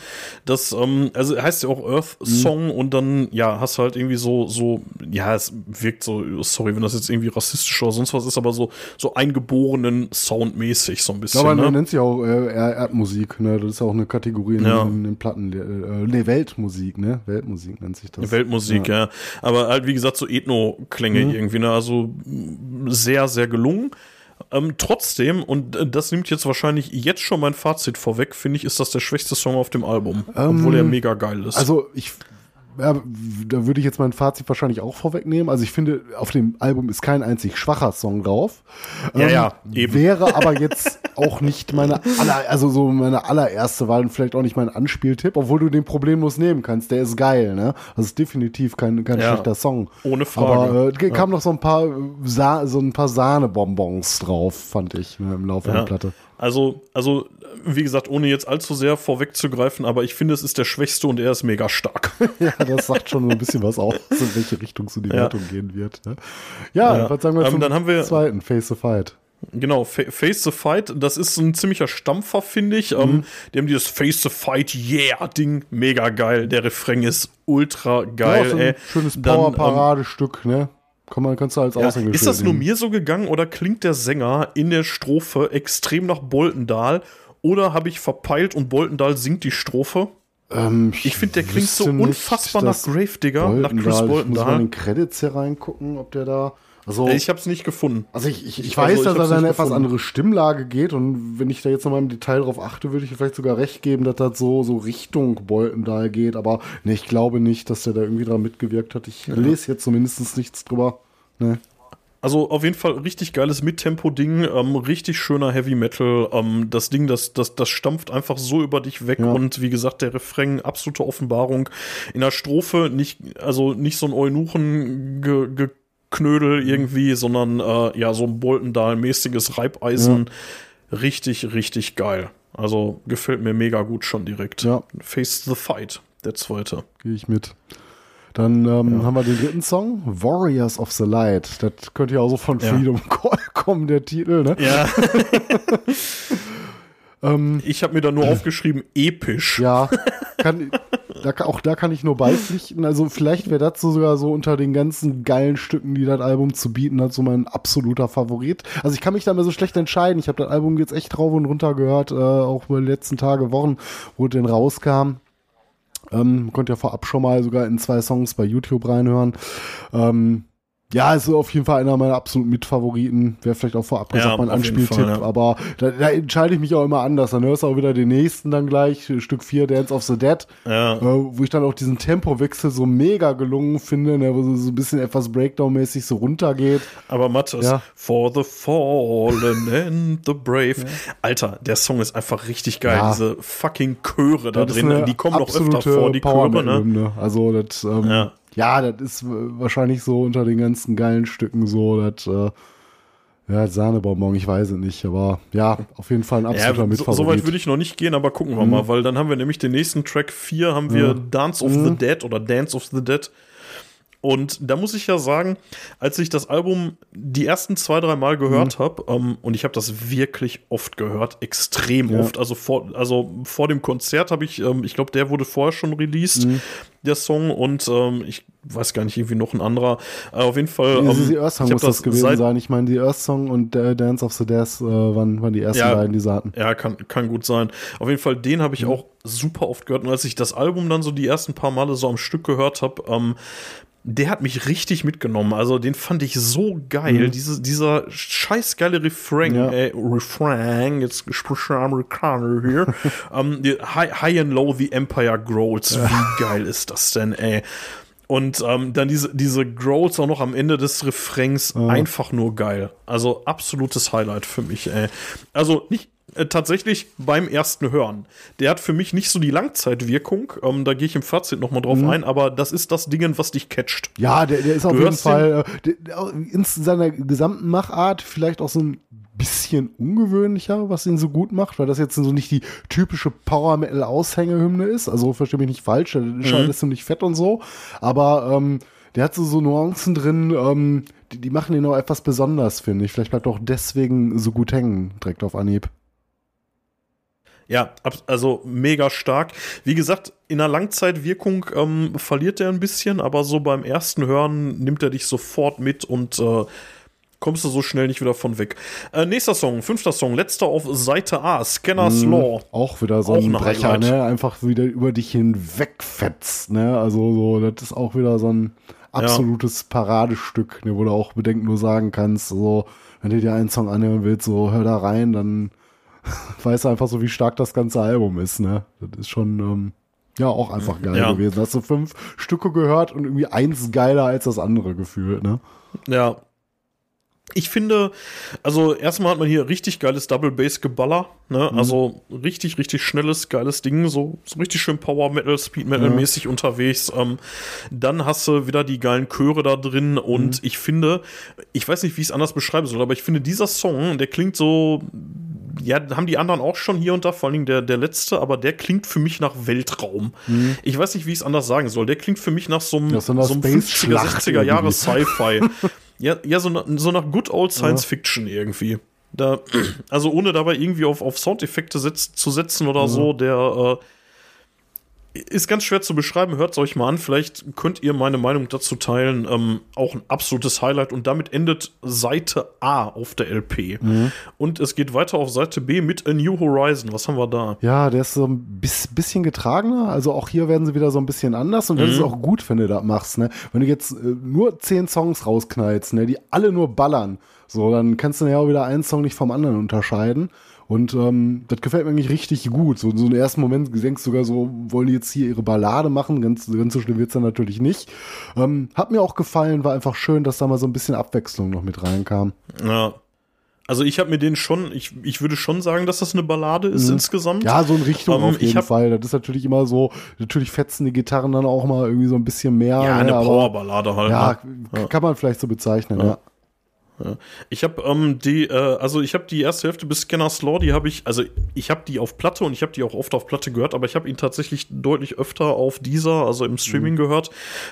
Das, ähm, also heißt ja auch Earth Mhm. Song und dann, ja, hast halt irgendwie so, so, ja, es wirkt so, sorry, wenn das jetzt irgendwie rassistisch oder sonst was ist, aber so, so eingeborenen Soundmäßig so ein bisschen, glaube, man ne? nennt sich auch äh, Erdmusik, ne? Das ist ja auch eine Kategorie in, Ja. in den Platten. Äh, ne, Weltmusik, ne? Weltmusik nennt sich das. Weltmusik, ja. Aber halt, wie gesagt, so Ethno-Klänge Mhm. irgendwie, ne? Also sehr, sehr gelungen. Ähm, trotzdem, und äh, das nimmt jetzt wahrscheinlich jetzt schon mein Fazit vorweg, finde ich, ist das der schwächste Song auf dem Album. obwohl er mega geil ist. Also ich, ja, da würde ich jetzt mein Fazit wahrscheinlich auch vorwegnehmen. Also ich finde, auf dem Album ist kein einzig schwacher Song drauf. Ähm, Ja, ja, eben. Wäre aber jetzt auch nicht meine aller, also so meine allererste Wahl und vielleicht auch nicht mein Anspieltipp, obwohl du den problemlos nehmen kannst. Der ist geil, ne? Das ist definitiv kein, kein Ja, schlechter Song. ohne Frage. Aber äh, ja. kamen noch so ein paar so ein paar Sahnebonbons drauf, fand ich, ne, im Laufe der Ja. Platte. Also, also, wie gesagt, ohne jetzt allzu sehr vorwegzugreifen, aber ich finde, es ist der schwächste und er ist mega stark. *laughs* Ja, das sagt schon so ein bisschen was aus, in welche Richtung so die Ja. Wertung gehen wird. Ne? Ja, Ja. was sagen wir Ähm, zum dann haben wir- zweiten, Face the Fight. Genau, Fa Face the Fight, das ist ein ziemlicher Stampfer, finde ich. Mhm. Ähm, die haben dieses Face the Fight, yeah, Ding, mega geil. Der Refrain ist ultra geil, ja, so ein ey. schönes ähm, Power-Paradestück, ne? Kann man, kannst du als Ja, Aushängeschild ist das nur mir so gegangen oder klingt der Sänger in der Strophe extrem nach Boltendahl? Oder habe ich verpeilt und Boltendahl singt die Strophe? Ähm, Ich finde, der klingt so wüsste nicht, unfassbar nach Gravedigger, nach Chris Boltendahl- Ich muss mal in den Credits hier reingucken, ob der da. Also, Ich habe es nicht gefunden. also ich, ich, ich also weiß, ich dass er da eine etwas andere Stimmlage geht und wenn ich da jetzt nochmal im Detail drauf achte, würde ich vielleicht sogar recht geben, dass das so, so Richtung Boltendahl geht. Aber ne, ich glaube nicht, dass der da irgendwie dran mitgewirkt hat. Ich lese jetzt zumindest nichts drüber. Ne? Also auf jeden Fall richtig geiles Mittempo-Ding, ähm, richtig schöner Heavy Metal. Ähm, das Ding, das, das, das stampft einfach so über dich weg Ja. und wie gesagt, der Refrain, absolute Offenbarung. In der Strophe nicht, also nicht so ein Eunuchen-Geknödel irgendwie, sondern äh, ja, so ein Boltendahl-mäßiges Reibeisen. Richtig, richtig geil. Also gefällt mir mega gut schon direkt. Ja. Face the Fight, der zweite. Gehe ich mit. Dann ähm, haben wir den dritten Song, Warriors of the Light. Das könnte ja auch so von Ja. Freedom Call *laughs* kommen, der Titel, ne? Ja. *laughs* *laughs* Ähm, ich habe mir da nur aufgeschrieben, episch. Ja, *laughs* kann, da, auch da kann ich nur beipflichten. Also vielleicht wäre das so sogar so unter den ganzen geilen Stücken, die das Album zu bieten hat, so mein absoluter Favorit. Also ich kann mich da mal so schlecht entscheiden. Ich habe das Album jetzt echt rauf und runter gehört, äh, auch über die letzten Tage, Wochen, wo es denn rauskam. Ähm, man konnte ja vorab schon mal sogar in zwei Songs bei YouTube reinhören. Ähm, ja, ist auf jeden Fall einer meiner absoluten Mitfavoriten. Wäre vielleicht auch vorab Ja, gesagt mein auf jeden Anspieltipp, ja. aber da, da entscheide ich mich auch immer anders. Dann hörst du auch wieder den nächsten dann gleich, Stück 4, Dance of the Dead, Ja. äh, wo ich dann auch diesen Tempowechsel so mega gelungen finde, ne, wo so, so ein bisschen etwas Breakdown-mäßig so runtergeht. Aber Mathis, Ja. For the Fallen and the Brave. Alter, der Song ist einfach richtig geil. Ja. Diese fucking Chöre da Das drin, die kommen noch öfter vor, die Chöre, ne? Also das, ähm, Ja. ja. das ist wahrscheinlich so unter den ganzen geilen Stücken so, das, äh, ja, Sahnebonbon, ich weiß es nicht, aber ja, auf jeden Fall ein Ja, absoluter so, Mitfavorit. so weit würde ich noch nicht gehen, aber gucken wir mal, weil dann haben wir nämlich den nächsten Track 4, haben wir Dance of the Dead oder Dance of the Dead. Und da muss ich ja sagen, als ich das Album die ersten zwei, drei Mal gehört habe, ähm, und ich habe das wirklich oft gehört, extrem Ja. oft. Also vor, also vor dem Konzert habe ich, ähm, ich glaube, der wurde vorher schon released, der Song, und ähm, ich weiß gar nicht, irgendwie noch ein anderer. Äh, auf jeden Fall. Die, ähm, die Earth Song muss das gewesen sein. Ich meine, die Earth Song und äh, Dance of the Death äh, waren, waren die ersten Ja. beiden, die sie hatten. Ja, kann, kann gut sein. Auf jeden Fall, den habe ich auch super oft gehört. Und als ich das Album dann so die ersten paar Male so am Stück gehört habe, ähm, der hat mich richtig mitgenommen. Also den fand ich so geil. Diese, dieser scheiß geile Refrain, Ja. äh, Refrain, jetzt Amerikaner hier. *laughs* ähm, die high, high and Low, The Empire Grows. Wie geil ist das denn, ey? Und ähm, dann diese, diese Growls auch noch am Ende des Refrains, einfach nur geil. Also absolutes Highlight für mich, ey. Also nicht äh, tatsächlich beim ersten Hören. Der hat für mich nicht so die Langzeitwirkung, ähm, da gehe ich im Fazit nochmal drauf ein, aber das ist das Ding, was dich catcht. Ja, der, der ist auf Du jeden hörst Fall äh, der, in seiner gesamten Machart vielleicht auch so ein bisschen ungewöhnlicher, was ihn so gut macht, weil das jetzt so nicht die typische Power Metal Aushängehymne ist. Also verstehe mich nicht falsch, der ist schon alles ziemlich fett und so, aber ähm, der hat so, so Nuancen drin, ähm, die, die machen ihn auch etwas besonders, finde ich. Vielleicht bleibt er auch deswegen so gut hängen, direkt auf Anhieb. Ja, also mega stark. Wie gesagt, in der Langzeitwirkung ähm, verliert er ein bisschen, aber so beim ersten Hören nimmt er dich sofort mit und äh, kommst du so schnell nicht wieder von weg. Äh, nächster Song, fünfter Song, letzter auf Seite A, Scanners Law. Auch wieder so Auch ein Brecher, Highlight. ne? Einfach wieder über dich hinwegfetzt, ne? Also so, das ist auch wieder so ein absolutes Paradestück, ne? Wo du auch bedenkenlos sagen kannst, so, wenn du dir einen Song anhören willst, so, hör da rein, dann *laughs* weißt du einfach so, wie stark das ganze Album ist, ne? Das ist schon, ähm, ja, auch einfach geil Ja. gewesen. Hast du fünf Stücke gehört und irgendwie eins geiler als das andere gefühlt, ne? Ja. Ich finde, also erstmal hat man hier richtig geiles Double Bass Geballer, ne? Also richtig, richtig schnelles, geiles Ding, so, so richtig schön Power Metal, Speed Metal mäßig unterwegs. Ähm, dann hast du wieder die geilen Chöre da drin und ich finde, ich weiß nicht, wie ich es anders beschreiben soll, aber ich finde, dieser Song, der klingt so, ja, haben die anderen auch schon hier und da, vor allen Dingen der, der letzte, aber der klingt für mich nach Weltraum. Ich weiß nicht, wie ich es anders sagen soll. Der klingt für mich nach so einem, Ja, so einer so einem 50er, Space-Schlacht 60er Jahre. Sci-Fi. *laughs* ja, ja so, so nach Good Old Science Fiction irgendwie. Da, *clears throat* also ohne dabei irgendwie auf, auf Soundeffekte setz, zu setzen oder so, der äh, ist ganz schwer zu beschreiben. Hört es euch mal an. Vielleicht könnt ihr meine Meinung dazu teilen. Ähm, auch ein absolutes Highlight. Und damit endet Seite A auf der LP. Und es geht weiter auf Seite B mit A New Horizon. Was haben wir da? Ja, der ist so ein bis, bisschen getragener. Also auch hier werden sie wieder so ein bisschen anders. Und das ist auch gut, wenn du das machst. Ne? Wenn du jetzt äh, nur zehn Songs rausknallst, ne, die alle nur ballern, so, dann kannst du ja auch wieder einen Song nicht vom anderen unterscheiden. Und ähm, das gefällt mir eigentlich richtig gut. So, so im ersten Moment denkst du sogar so, wollen die jetzt hier ihre Ballade machen? Ganz, ganz so schlimm wird's dann natürlich nicht. Ähm, hat mir auch gefallen, war einfach schön, dass da mal so ein bisschen Abwechslung noch mit reinkam. Ja. Also ich habe mir den schon, ich, ich würde schon sagen, dass das eine Ballade ist insgesamt. Ja, so in Richtung Ähm, auf ich jeden hab- Fall. Das ist natürlich immer so, natürlich fetzen die Gitarren dann auch mal irgendwie so ein bisschen mehr. Ja, ne, eine Powerballade halt. Ja, ne? kann man vielleicht so bezeichnen, ja. Ich habe ähm, die, äh, also ich habe die erste Hälfte bis Scanner's Law, die habe ich, also ich habe die auf Platte und ich habe die auch oft auf Platte gehört, aber ich habe ihn tatsächlich deutlich öfter auf dieser, also im Streaming gehört.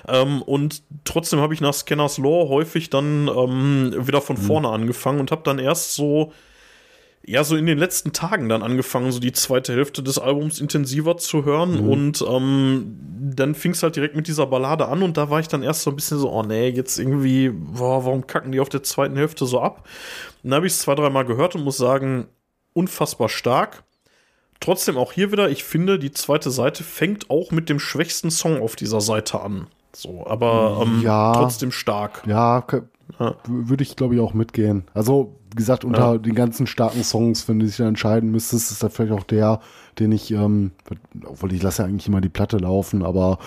Ähm, und trotzdem habe ich nach Scanner's Law häufig dann ähm, wieder von vorne angefangen und habe dann erst so ja, so in den letzten Tagen dann angefangen, so die zweite Hälfte des Albums intensiver zu hören. Und ähm, dann fing es halt direkt mit dieser Ballade an und da war ich dann erst so ein bisschen so, oh nee, jetzt irgendwie, boah, warum kacken die auf der zweiten Hälfte so ab? Dann habe ich es zwei, dreimal gehört und muss sagen, unfassbar stark. Trotzdem auch hier wieder, ich finde, die zweite Seite fängt auch mit dem schwächsten Song auf dieser Seite an. So, aber ähm, Ja. trotzdem stark. Ja, w- würde ich glaube ich auch mitgehen. Also, gesagt, unter Ja. den ganzen starken Songs, wenn du dich da entscheiden müsstest, ist das vielleicht auch der, den ich, ähm, obwohl ich lasse ja eigentlich immer die Platte laufen, aber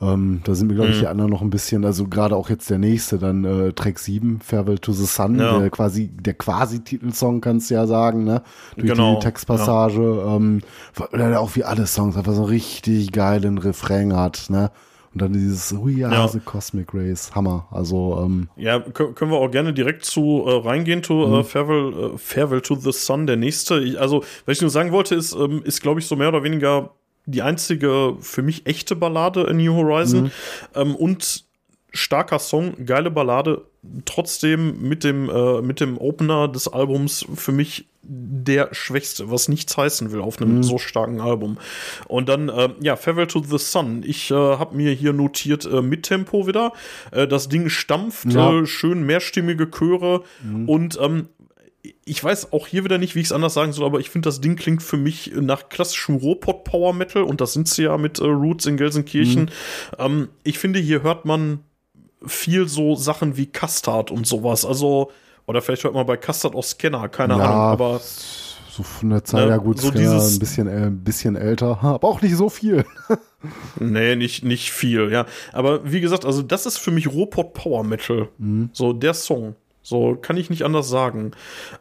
ähm, da sind mir, glaube ich, Mhm. die anderen noch ein bisschen, also gerade auch jetzt der nächste, dann äh, Track 7, Farewell to the Sun, Ja. der quasi, der quasi Titelsong, kannst du ja sagen, ne? Durch Genau, die Textpassage, ähm, weil er auch wie alle Songs einfach so einen richtig geilen Refrain hat, ne? Und dann dieses We are Ja. Cosmic Race, Hammer. Also, ähm, Ja, kö- können wir auch gerne direkt zu äh, reingehen, to Mhm. äh, Farewell, äh, Farewell to the Sun, der nächste. Ich, also, was ich nur sagen wollte, ist, ähm, ist glaube ich, so mehr oder weniger die einzige für mich echte Ballade in New Horizon. Mhm. Ähm, und starker Song, geile Ballade, trotzdem mit dem, äh, mit dem Opener des Albums für mich der schwächste, was nichts heißen will auf einem so starken Album. Und dann, äh, ja, Farewell to the Sun. Ich äh, habe mir hier notiert äh, mit Tempo wieder. Äh, das Ding stampft, Ja. äh, schön mehrstimmige Chöre und ähm, ich weiß auch hier wieder nicht, wie ich es anders sagen soll, aber ich finde, das Ding klingt für mich nach klassischem Ruhrpott Power Metal und das sind sie ja mit äh, Roots in Gelsenkirchen. Ähm, ich finde, hier hört man viel so Sachen wie Custard und sowas. Also, oder vielleicht hört man bei Custard auch Scanner, keine Ja, Ahnung, aber so von der Zeit, Ne, ja gut, so so dieses- ein bisschen, äh, ein bisschen älter, aber auch nicht so viel. *laughs* nee, nicht, nicht viel, ja. Aber wie gesagt, also das ist für mich Ruhrpott Power Metal. Mhm. So, der Song. So, kann ich nicht anders sagen.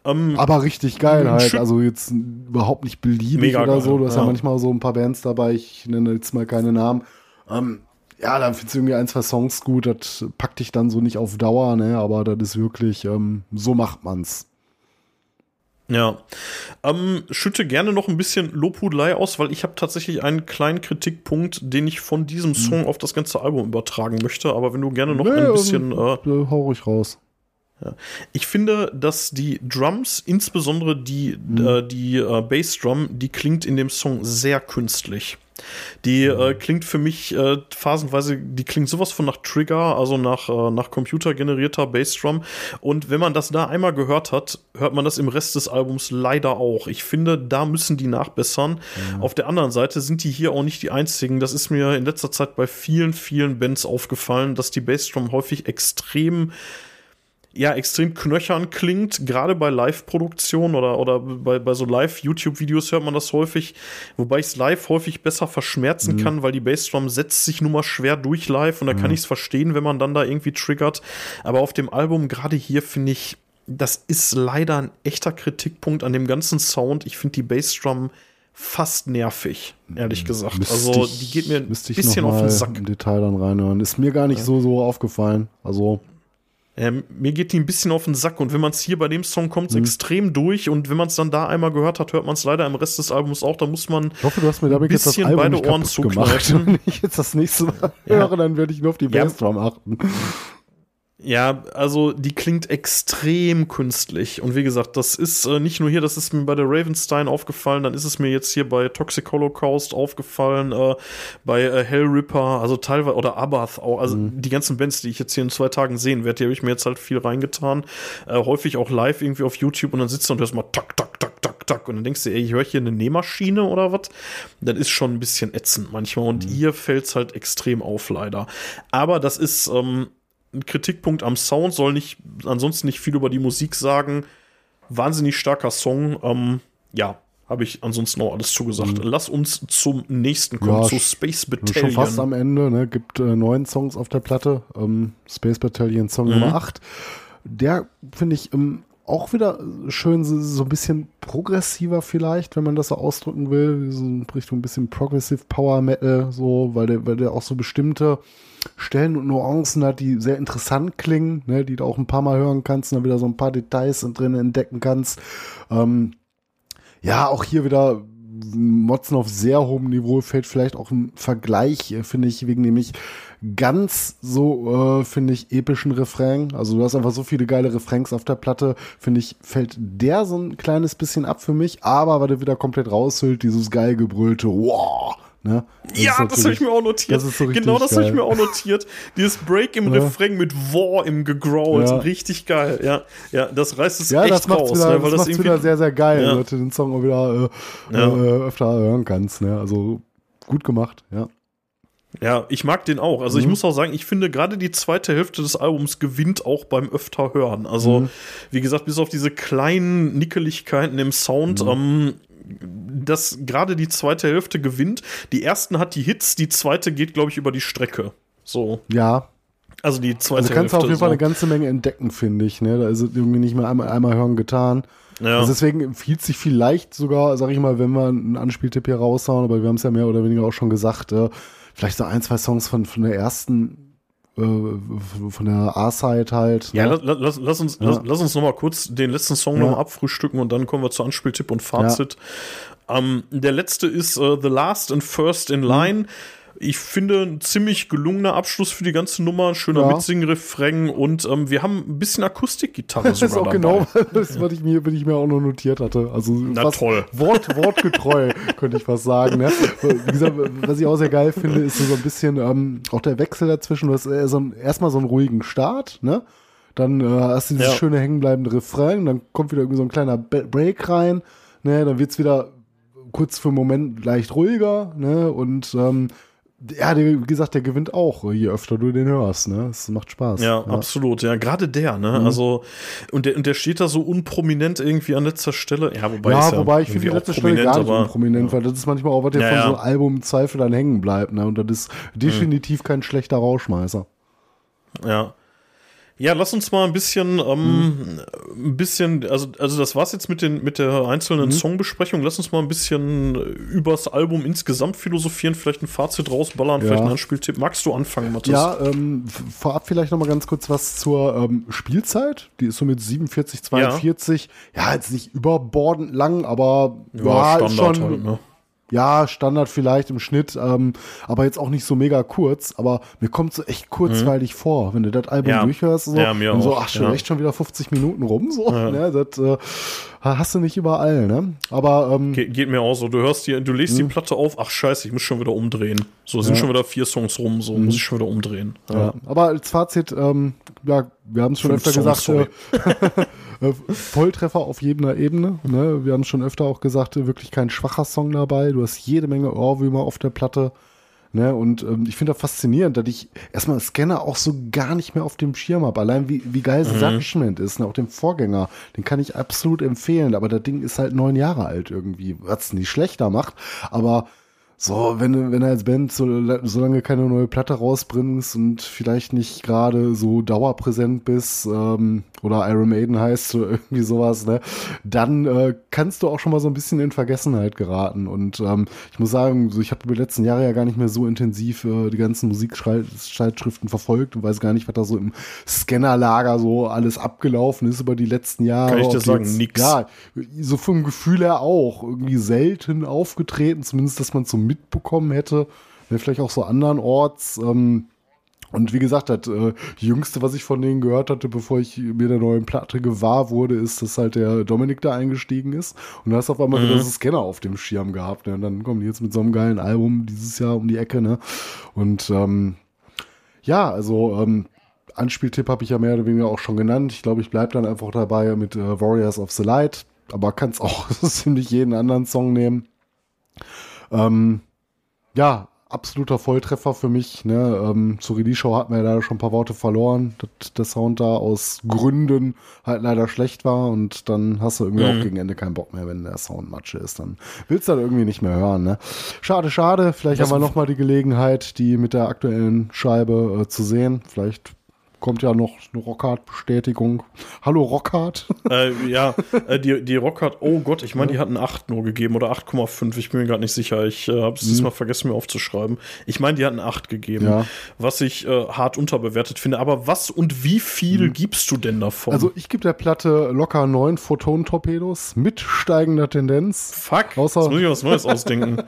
Ähm, Aber richtig geil halt, also jetzt überhaupt nicht beliebig Mega oder geil, so. Du hast ja. ja. manchmal so ein paar Bands dabei, ich nenne jetzt mal keine Namen. Ähm, ja, dann findest du irgendwie ein, zwei Songs gut, das packt dich dann so nicht auf Dauer, ne, aber das ist wirklich, ähm, so macht man's. Ja. Ähm, schütte gerne noch ein bisschen Lobhudelei aus, weil ich habe tatsächlich einen kleinen Kritikpunkt, den ich von diesem Song auf das ganze Album übertragen möchte. Aber wenn du gerne noch Nee, ein bisschen. ähm, Äh, äh, hau ruhig raus. Ich finde, dass die Drums, insbesondere die, äh, die äh, Bassdrum, die klingt in dem Song sehr künstlich. Die äh, klingt für mich äh, phasenweise, die klingt sowas von nach Trigger, also nach, äh, nach computergenerierter Bassdrum. Und wenn man das da einmal gehört hat, hört man das im Rest des Albums leider auch. Ich finde, da müssen die nachbessern. Auf der anderen Seite sind die hier auch nicht die einzigen. Das ist mir in letzter Zeit bei vielen, vielen Bands aufgefallen, dass die Bassdrum häufig extrem ja, extrem knöchern klingt, gerade bei Live-Produktionen oder, oder bei, bei so Live-YouTube-Videos hört man das häufig, wobei ich es live häufig besser verschmerzen kann, weil die Bassdrum setzt sich nun mal schwer durch live und da kann ich es verstehen, wenn man dann da irgendwie triggert. Aber auf dem Album, gerade hier, finde ich, das ist leider ein echter Kritikpunkt an dem ganzen Sound. Ich finde die Bassdrum fast nervig, ehrlich gesagt. Müsste also, die geht mir ein bisschen auf den Sack. Im Detail dann reinhören. Ist mir gar nicht so, so aufgefallen. Also, Ähm, mir geht die ein bisschen auf den Sack und wenn man es hier bei dem Song kommt, Mhm. extrem durch und wenn man es dann da einmal gehört hat, hört man es leider im Rest des Albums auch. Da muss man ich hoffe, du hast mir damit jetzt das bisschen Album beide nicht Ohren zukneifen. *laughs* Wenn ich jetzt das nächste Mal höre, dann werde ich nur auf die Ja. Bassdrum achten. Ja, also die klingt extrem künstlich. Und wie gesagt, das ist äh, nicht nur hier, das ist mir bei der Ravenstein aufgefallen, dann ist es mir jetzt hier bei Toxic Holocaust aufgefallen, äh, bei äh, Hellripper, also teilweise, oder Abath auch, also die ganzen Bands, die ich jetzt hier in zwei Tagen sehen werde, die habe ich mir jetzt halt viel reingetan. Äh, häufig auch live irgendwie auf YouTube und dann sitzt du und hörst mal tak, tak, tak, tak, tak. Und dann denkst du, ey, ich höre hier eine Nähmaschine oder was? Das ist schon ein bisschen ätzend manchmal. Und ihr fällt's halt extrem auf, leider. Aber das ist, ähm, ein Kritikpunkt am Sound, soll nicht, ansonsten nicht viel über die Musik sagen. Wahnsinnig starker Song. Ähm, ja, habe ich ansonsten auch alles zugesagt. Lass uns zum nächsten kommen, Ja, zu Space Schon fast am Battalion. Ende, ne? Gibt äh, neun Songs auf der Platte. Ähm, Space Battalion Song Mhm. Nummer 8. Der finde ich ähm, auch wieder schön, so, ein bisschen progressiver vielleicht, wenn man das so ausdrücken will. So in Richtung ein bisschen Progressive Power Metal, so, weil der, weil der auch so bestimmte Stellen und Nuancen hat, die sehr interessant klingen, ne? die du auch ein paar Mal hören kannst und dann wieder so ein paar Details drin entdecken kannst. Ähm, ja, auch hier wieder Motzen auf sehr hohem Niveau fällt vielleicht auch im Vergleich, äh, finde ich, wegen nämlich ganz so, äh, finde ich, epischen Refrain. Also du hast einfach so viele geile Refrains auf der Platte, finde ich, fällt der so ein kleines bisschen ab für mich, aber weil der wieder komplett raushüllt, dieses geil gebrüllte, wow, ne? Ja, ist das habe ich mir auch notiert. das ist so genau das habe ich mir auch notiert. Dieses Break im Ja. Refrain mit War im Gegrowlt. Ja. Richtig geil. Ja, ja das reißt es Ja, echt das raus. wieder, ne, das weil das irgendwie wieder sehr, sehr geil, Ja. du den Song auch wieder äh, Ja. äh, öfter hören kannst, ne? Also gut gemacht, ja. Ja, ich mag den auch. Also Mhm. ich muss auch sagen, ich finde gerade die zweite Hälfte des Albums gewinnt auch beim öfter hören. Also Mhm. wie gesagt, bis auf diese kleinen Nickeligkeiten im Sound, Mhm. ähm, dass gerade die zweite Hälfte gewinnt. Die ersten hat die Hits, die zweite geht, glaube ich, über die Strecke. So, Ja, also die zweite Also kannst du Hälfte. auf jeden Fall so. eine ganze Menge entdecken, finde ich. Ne? Da ist es irgendwie nicht mehr einmal, einmal hören getan. ja. Also deswegen empfiehlt sich vielleicht sogar, sag ich mal, wenn wir einen Anspieltipp hier raushauen, aber wir haben es ja mehr oder weniger auch schon gesagt, äh, vielleicht so ein, zwei Songs von, von der ersten, äh, von der A-Side halt. Ja, ne? lass, lass, uns, Ja. lass, lass uns noch mal kurz den letzten Song Ja. noch mal abfrühstücken und dann kommen wir zu Anspieltipp und Fazit. Ähm, der letzte ist äh, The Last and First Mhm. in Line. Ich finde ein ziemlich gelungener Abschluss für die ganze Nummer, schöner Ja. Mitsingen-Refrain und ähm, wir haben ein bisschen Akustikgitarre Das *laughs* ist sogar auch dabei. genau *laughs* das, was ich mir, was ich mir auch noch notiert hatte. Also Na toll. Wort, wortgetreu, *laughs* könnte ich fast sagen. Ne? Wie gesagt, was ich auch sehr geil finde, ist so ein bisschen ähm, auch der Wechsel dazwischen. Du hast äh, so ein, erstmal so einen ruhigen Start, ne? Dann äh, hast du dieses Ja. schöne hängenbleibende Refrain, dann kommt wieder irgendwie so ein kleiner Break rein, ne? Dann wird's wieder kurz für einen Moment leicht ruhiger, ne? Und ähm, ja, der, wie gesagt, der gewinnt auch, je öfter du den hörst, ne? Es macht Spaß. Ja, absolut. Ja, gerade der, Mhm. ne? Also, und der, und der steht da so unprominent irgendwie an letzter Stelle. Ja, wobei, ja, ja wobei ich finde die letzte Stelle gar nicht aber- unprominent, weil das ist manchmal auch was der Ja, von ja. so einem Album im Zweifel dann hängen bleibt. Ne? Und das ist definitiv kein schlechter Rauschmeißer. Ja. Ja, lass uns mal ein bisschen, ähm, Mhm. ein bisschen, also, also das war's jetzt mit den, mit der einzelnen Mhm. Songbesprechung. Lass uns mal ein bisschen übers Album insgesamt philosophieren, vielleicht ein Fazit rausballern, Ja. vielleicht einen Anspieltipp. Magst du anfangen, Mathis? Ja, ähm, vorab vielleicht noch mal ganz kurz was zur ähm, Spielzeit. Die ist so mit 47, 42. Ja, jetzt nicht überbordend lang, aber ja, ist schon, halt, ne? Ja, Standard vielleicht im Schnitt, ähm, aber jetzt auch nicht so mega kurz. Aber mir kommt so echt kurzweilig vor, wenn du das Album Mhm. Ja. durchhörst. So, Ja, mir und so, auch, ach, schon ja. echt schon wieder 50 Minuten rum. So, ne, das äh, hast du nicht überall. Ne? Aber ähm, Ge geht mir auch so. Du hörst die, du legst die Platte auf, ach scheiße, ich muss schon wieder umdrehen. So, sind schon wieder vier Songs rum, so muss ich schon wieder umdrehen. Ja. Aber als Fazit, ähm, ja, wir haben es schon öfter Songs, gesagt, äh, *laughs* äh, Volltreffer auf jeder Ebene. Ne? Wir haben schon öfter auch gesagt, äh, wirklich kein schwacher Song dabei. Du hast jede Menge Ohrwürmer auf der Platte. Ne? Und ähm, ich finde das faszinierend, dass ich erstmal Scanner auch so gar nicht mehr auf dem Schirm habe. Allein wie, wie geil Mhm. Judgment ist, ne? auch dem Vorgänger, den kann ich absolut empfehlen. Aber das Ding ist halt neun Jahre alt irgendwie, was es nicht schlechter macht. Aber so, wenn du, wenn du als Band so, solange keine neue Platte rausbringst und vielleicht nicht gerade so dauerpräsent bist, ähm, oder Iron Maiden heißt oder *laughs* irgendwie sowas, ne, dann äh, kannst du auch schon mal so ein bisschen in Vergessenheit geraten. Und ähm, ich muss sagen, so, ich habe über die letzten Jahre ja gar nicht mehr so intensiv äh, die ganzen Musikzeitschriften verfolgt und weiß gar nicht, was da so im Scannerlager so alles abgelaufen ist über die letzten Jahre. Kann ich Ob sagen, jetzt- nix. Ja, so vom Gefühl her auch. Irgendwie selten aufgetreten, zumindest, dass man so mitbekommen hätte. Ne, Vielleicht auch so andernorts. Ähm, Und wie gesagt, das äh, Jüngste, was ich von denen gehört hatte, bevor ich mir der neuen Platte gewahr wurde, ist, dass halt der Dominik da eingestiegen ist. Und da hast du auf einmal wieder so Scanner auf dem Schirm gehabt. Ne? Und dann kommen die jetzt mit so einem geilen Album dieses Jahr um die Ecke. Ne? Und ähm, ja, also ähm, Anspieltipp habe ich ja mehr oder weniger auch schon genannt. Ich glaube, ich bleibe dann einfach dabei mit äh, Warriors of the Light. Aber kannst auch *laughs* ziemlich jeden anderen Song nehmen. Ähm, ja, absoluter Volltreffer für mich. Ne? Ähm, zur Release-Show hatten wir ja leider schon ein paar Worte verloren, dass der Sound da aus Gründen halt leider schlecht war und dann hast du irgendwie auch gegen Ende keinen Bock mehr, wenn der Sound Matsche ist. Dann willst du das irgendwie nicht mehr hören. Ne? Schade, schade. Vielleicht Das- haben wir noch mal die Gelegenheit, die mit der aktuellen Scheibe äh, zu sehen. Vielleicht kommt ja noch eine Rockhard-Bestätigung. Hallo Rockhard. *laughs* äh, ja, äh, die, die Rock hat, oh Gott, ich meine, die hatten 8 nur gegeben oder 8,5. Ich bin mir gerade nicht sicher. Ich äh, habe es diesmal vergessen, mir aufzuschreiben. Ich meine, die hatten 8 gegeben, Ja. was ich äh, hart unterbewertet finde. Aber was und wie viel gibst du denn davon? Also ich gebe der Platte locker neun Photon-Torpedos mit steigender Tendenz. fuck, außer- jetzt muss ich was Neues ausdenken. *laughs*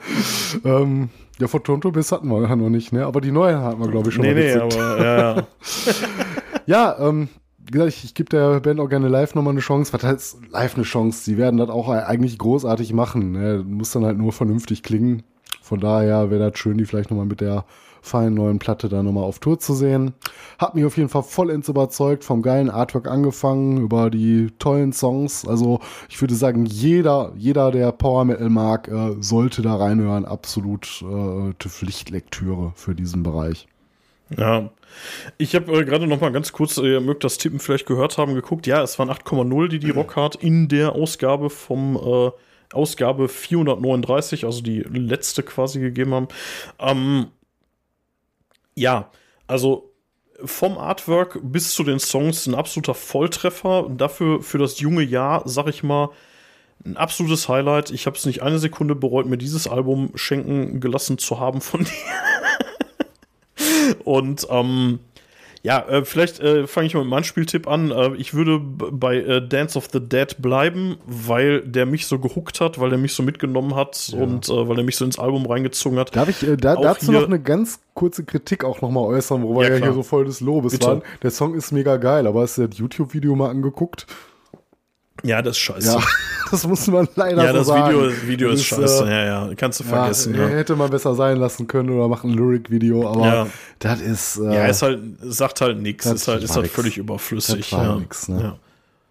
Ähm, ja, Photon-Torpedos hatten wir ja noch nicht, ne? Aber die neuen hatten wir, glaube ich, schon nee, mal nee, gezückt. aber ja, ja. *laughs* Ja, ähm, wie gesagt, ich, ich gebe der Band auch gerne live nochmal eine Chance. Was heißt live eine Chance? Sie werden das auch eigentlich großartig machen. Ne? Muss dann halt nur vernünftig klingen. Von daher wäre das schön, die vielleicht nochmal mit der feinen neuen Platte da nochmal auf Tour zu sehen. Hat mich auf jeden Fall vollends überzeugt, vom geilen Artwork angefangen, über die tollen Songs. Also ich würde sagen, jeder, jeder, der Power Metal mag, äh, sollte da reinhören. Absolut äh, Pflichtlektüre für diesen Bereich. Ja. Ich habe äh, gerade noch mal ganz kurz, äh, ihr mögt das Tippen vielleicht gehört haben, geguckt. Ja, es waren 8,0, die die Rockhard in der Ausgabe vom äh, Ausgabe 439, also die letzte quasi gegeben haben. Ähm, ja, also vom Artwork bis zu den Songs ein absoluter Volltreffer. Dafür für das junge Jahr, sag ich mal, ein absolutes Highlight. Ich habe es nicht eine Sekunde bereut, mir dieses Album schenken gelassen zu haben von *laughs* dir. Und ähm, ja, äh, vielleicht äh, fange ich mal mit meinem Spieltipp an. Äh, ich würde bei äh, Dance of the Dead bleiben, weil der mich so gehuckt hat, weil der mich so mitgenommen hat und äh, weil er mich so ins Album reingezogen hat. Darf ich äh, da, dazu noch eine ganz kurze Kritik auch nochmal äußern, wo wir Ja, ja, klar. hier so voll des Lobes Bitte. waren? Der Song ist mega geil, aber hast du das YouTube-Video mal angeguckt? Ja, das ist scheiße. Ja, *laughs* das muss man leider Ja, so das sagen. Video, Video ist, Das scheiße. äh, ja, ja, kannst du ja, vergessen. äh, Ja, Hätte man besser sein lassen können oder macht ein Lyric-Video, aber Ja. das ist, äh, ja. ist halt, sagt halt nichts. Das Ist halt, ist halt nix. völlig überflüssig. Das ja. nix, ne? ja.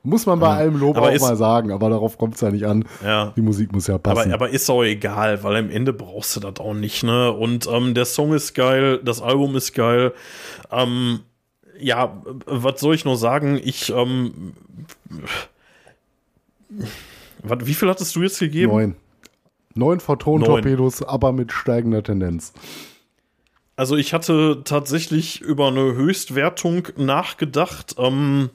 muss man bei allem Lob Aber auch ist- mal sagen, aber darauf kommt es ja nicht an. Ja. Die Musik muss ja passen. Aber, aber ist auch egal, weil am Ende brauchst du das auch nicht, ne? Und ähm, der Song ist geil, das Album ist geil. Ähm, ja, was soll ich nur sagen? Ich, ähm, wie viel hattest du jetzt gegeben? Neun. Neun Photon-Torpedos, aber mit steigender Tendenz. Also ich hatte tatsächlich über eine Höchstwertung nachgedacht, ähm,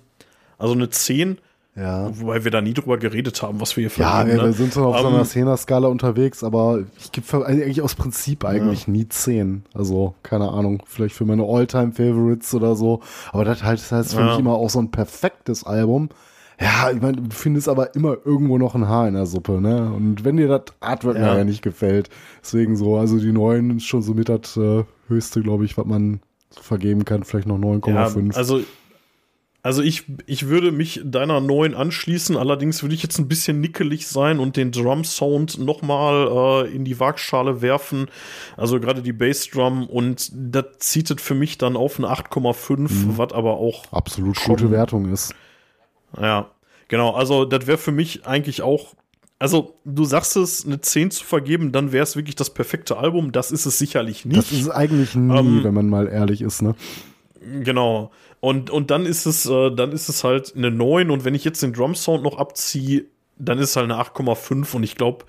also eine 10, Ja. wobei wir da nie drüber geredet haben, was wir hier Ja, vergeben, wir, wir sind so auf so Ähm, einer Zehner-Skala unterwegs, aber ich gebe eigentlich aus Prinzip eigentlich nie 10. Also, keine Ahnung, vielleicht für meine All-Time-Favorites oder so. Aber das halt, das heißt für Ja. mich immer auch so ein perfektes Album. Ja, ich meine, du findest aber immer irgendwo noch ein Haar in der Suppe, ne? Und wenn dir das Artwork Ja. nachher nicht gefällt, deswegen so, also die neuen ist schon so mit das äh, höchste, glaube ich, was man vergeben kann, vielleicht noch 9,5. Ja, also, also ich, ich würde mich deiner neuen anschließen, allerdings würde ich jetzt ein bisschen nickelig sein und den Drum-Sound nochmal äh, in die Waagschale werfen. Also gerade die Bassdrum und das zieht es für mich dann auf eine 8,5, Mhm. was aber auch, Absolut gute Wertung ist. Ja, genau, also das wäre für mich eigentlich auch. Also, du sagst es, eine 10 zu vergeben, dann wäre es wirklich das perfekte Album. Das ist es sicherlich nicht. Das ist eigentlich nie, Ähm, wenn man mal ehrlich ist, ne? Genau. Und, und dann ist es, äh, dann ist es halt eine 9 und wenn ich jetzt den Drum Sound noch abziehe, dann ist es halt eine 8,5 und ich glaube,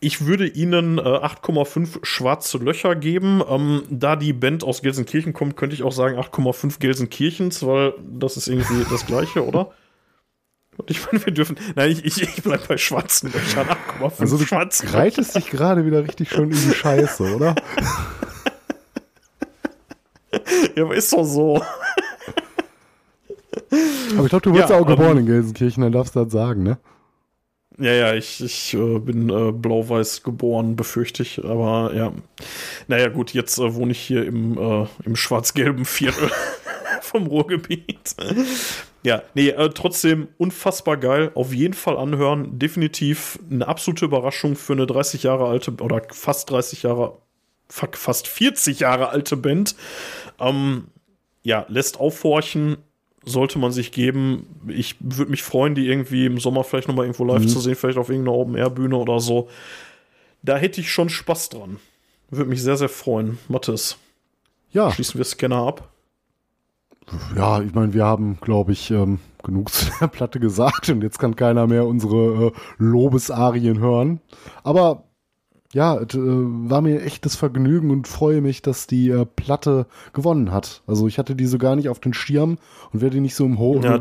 ich würde ihnen äh, 8,5 schwarze Löcher geben. Ähm, da die Band aus Gelsenkirchen kommt, könnte ich auch sagen 8,5 Gelsenkirchens, weil das ist irgendwie das gleiche, oder? Und ich meine, wir dürfen. Nein, ich, ich, ich bleib bei schwarzen Löchern. 8,5 Also du schwarzen reitest dich gerade wieder richtig schön in die Scheiße, oder? *laughs* Ja, aber ist doch so. Aber ich glaube, du wurdest Ja, auch geboren ähm, in Gelsenkirchen, dann darfst du das sagen, ne? Ja, ja, ich, ich äh, bin äh, blau-weiß geboren, befürchte ich. Aber ja. Naja, gut, jetzt äh, wohne ich hier im, äh, im schwarz-gelben Viertel *laughs* vom Ruhrgebiet. ja, nee, äh, trotzdem unfassbar geil. Auf jeden Fall anhören. Definitiv eine absolute Überraschung für eine 30 Jahre alte oder fast 30 Jahre, fuck, fast 40 Jahre alte Band. Ähm, ja, lässt aufhorchen, sollte man sich geben. Ich würde mich freuen, die irgendwie im Sommer vielleicht nochmal irgendwo live zu sehen, vielleicht auf irgendeiner Open-Air-Bühne oder so. Da hätte ich schon Spaß dran. Würde mich sehr, sehr freuen. Mathis, Ja, schließen wir Scanner ab. Ja, ich meine, wir haben, glaube ich, ähm, genug *laughs* zu der Platte gesagt und jetzt kann keiner mehr unsere äh, Lobesarien hören. Aber ja, es äh, war mir echtes Vergnügen und freue mich, dass die äh, Platte gewonnen hat. Also ich hatte die so gar nicht auf den Schirm und wäre die nicht so im Ho Ja,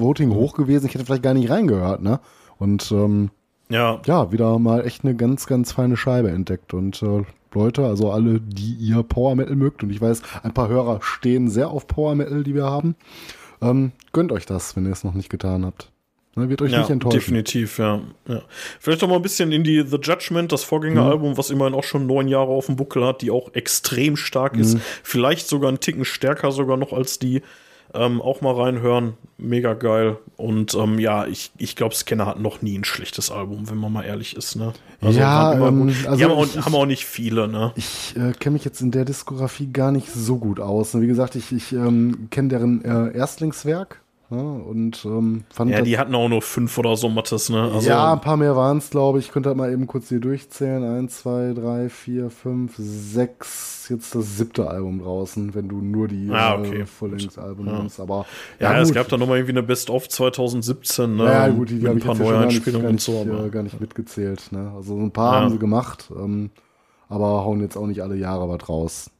Voting hoch gewesen, ich hätte vielleicht gar nicht reingehört, ne? Und ähm, Ja, ja, wieder mal echt eine ganz, ganz feine Scheibe entdeckt. Und äh, Leute, also alle, die ihr Power Metal mögt, und ich weiß, ein paar Hörer stehen sehr auf Power Metal, die wir haben, ähm, gönnt euch das, wenn ihr es noch nicht getan habt. Ne, wird euch ja nicht enttäuschen. definitiv, ja. ja. Vielleicht noch mal ein bisschen in die The Judgment, das Vorgängeralbum, was immerhin auch schon neun Jahre auf dem Buckel hat, die auch extrem stark ist. Vielleicht sogar einen Ticken stärker sogar noch als die. Ähm, auch mal reinhören, mega geil. Und ähm, ja, ich, ich glaube, Scanner hat noch nie ein schlechtes Album, wenn man mal ehrlich ist. Ne? Ja, waren immer ähm, also die haben auch, ich- haben auch nicht viele, ne? Ich äh, kenne mich jetzt in der Diskografie gar nicht so gut aus. Wie gesagt, ich, ich ähm, kenne deren äh, Erstlingswerk ne, und ähm, fand Ja, die hatten auch nur fünf oder so Mattes, ne? Also, ja, ein paar mehr waren es, glaube ich. Ich könnte halt mal eben kurz hier durchzählen. Eins, zwei, drei, vier, fünf, sechs. Jetzt das siebte Album draußen, wenn du nur die Ah, okay. äh, Full-Length-Alben nimmst. Aber ja, gut. es gab da noch mal irgendwie eine Best-of 2017, ne? Ja, gut, die, die habe ein ich paar jetzt ja gar nicht, Neueinspielungen gar, und nicht, so. Aber, äh, gar nicht mitgezählt. Ne? Also so ein paar Ja. haben sie gemacht, ähm, aber hauen jetzt auch nicht alle Jahre was raus.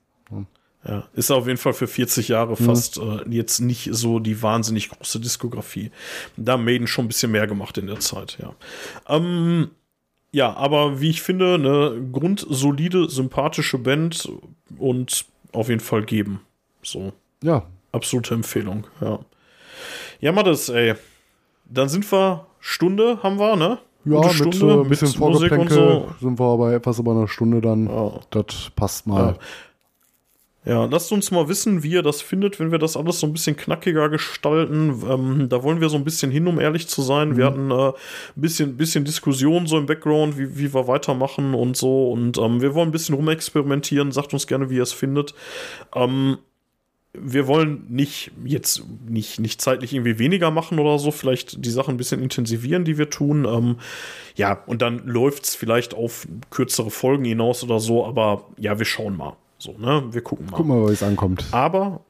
Ja, ist auf jeden Fall für 40 Jahre Mhm. fast äh, jetzt nicht so die wahnsinnig große Diskografie. Da haben Maiden schon ein bisschen mehr gemacht in der Zeit, ja. Ähm, ja, aber wie ich finde, eine grundsolide, sympathische Band und auf jeden Fall geben. So, Ja, absolute Empfehlung, ja. Ja, Mattes, ey. Dann sind wir, Stunde haben wir, ne? ja Gute mit äh, ein bisschen Vorgeplänkel sind wir bei etwas über einer Stunde dann. Ja. Das passt mal. Ja, lasst uns mal wissen, wie ihr das findet, wenn wir das alles so ein bisschen knackiger gestalten. Ähm, da wollen wir so ein bisschen hin, um ehrlich zu sein. Wir hatten äh, ein bisschen, bisschen Diskussion so im Background, wie, wie wir weitermachen und so. Und ähm, wir wollen ein bisschen rumexperimentieren. Sagt uns gerne, wie ihr es findet. Ähm, wir wollen nicht jetzt nicht, nicht zeitlich irgendwie weniger machen oder so, vielleicht die Sachen ein bisschen intensivieren, die wir tun. Ähm, ja, und dann läuft's vielleicht auf kürzere Folgen hinaus oder so, aber ja, wir schauen mal. So, ne? Wir gucken mal. Guck mal, wie es ankommt. Aber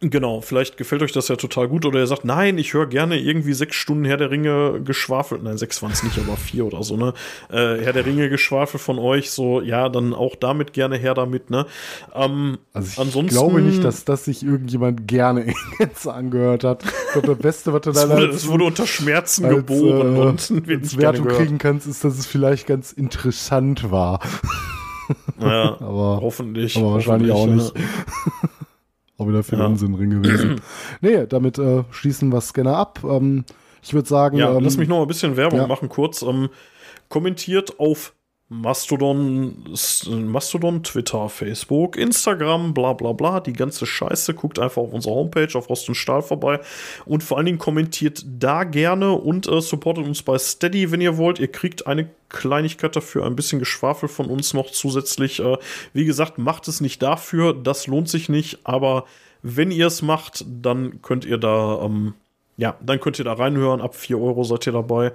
genau, vielleicht gefällt euch das ja total gut oder ihr sagt, nein, ich höre gerne irgendwie sechs Stunden Herr der Ringe geschwafelt. Nein, sechs waren es nicht, aber vier oder so, ne? Äh, Herr der Ringe geschwafelt von euch, so, ja, dann auch damit gerne her damit, ne? Ähm, Also ich ansonsten- glaube nicht, dass das sich irgendjemand gerne *laughs* Gänze angehört hat. Ich glaube, das Beste, was du da wurde, es wurde unter Schmerzen als, geboren äh, und *laughs* gerne Wertung kriegen kannst, ist, dass es vielleicht ganz interessant war. Ja, *laughs* Aber, hoffentlich. aber wahrscheinlich auch hoffentlich, nicht. *laughs* auch wieder viel Ja. Unsinn drin gewesen. *clears throat* nee, damit äh, schließen wir Scanner ab. Ähm, ich würde sagen, Ja, ähm, lass mich noch mal ein bisschen Werbung ja. machen, kurz. Ähm, kommentiert auf Mastodon, Mastodon, Twitter, Facebook, Instagram, bla bla bla, die ganze Scheiße. Guckt einfach auf unserer Homepage, auf Rost und Stahl vorbei. Und vor allen Dingen kommentiert da gerne und äh, supportet uns bei Steady, wenn ihr wollt. Ihr kriegt eine Kleinigkeit dafür, ein bisschen Geschwafel von uns noch zusätzlich. Äh, wie gesagt, macht es nicht dafür, das lohnt sich nicht, aber wenn ihr es macht, dann könnt ihr da, ähm, ja, dann könnt ihr da reinhören. Ab 4 Euro seid ihr dabei.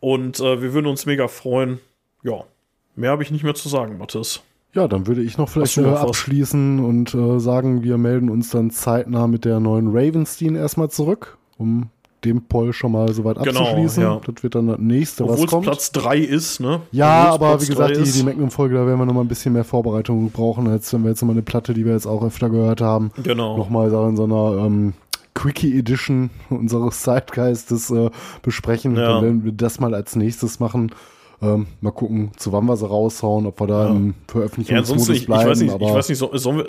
Und äh, wir würden uns mega freuen. Ja, mehr habe ich nicht mehr zu sagen, Mathis. Ja, dann würde ich noch vielleicht noch abschließen und äh, sagen, wir melden uns dann zeitnah mit der neuen Ravenstein erstmal zurück, um den Poll schon mal soweit Genau, abzuschließen. ja. Das wird dann das nächste, Obwohl was es kommt. Platz 3 ist, ne? ja, aber Platz wie gesagt, die, die Magnum-Folge, da werden wir noch mal ein bisschen mehr Vorbereitung brauchen, als wenn wir jetzt noch mal eine Platte, die wir jetzt auch öfter gehört haben, Genau. nochmal in so einer ähm, Quickie Edition *laughs* unseres Zeitgeistes äh, besprechen. Ja. Dann werden wir das mal als nächstes machen. Ähm, mal gucken, zu wann wir sie raushauen, ob wir da im Ja, ansonsten, Veröffentlichungsmodus ich, ich bleiben. weiß nicht, ich weiß nicht, so, sollen wir.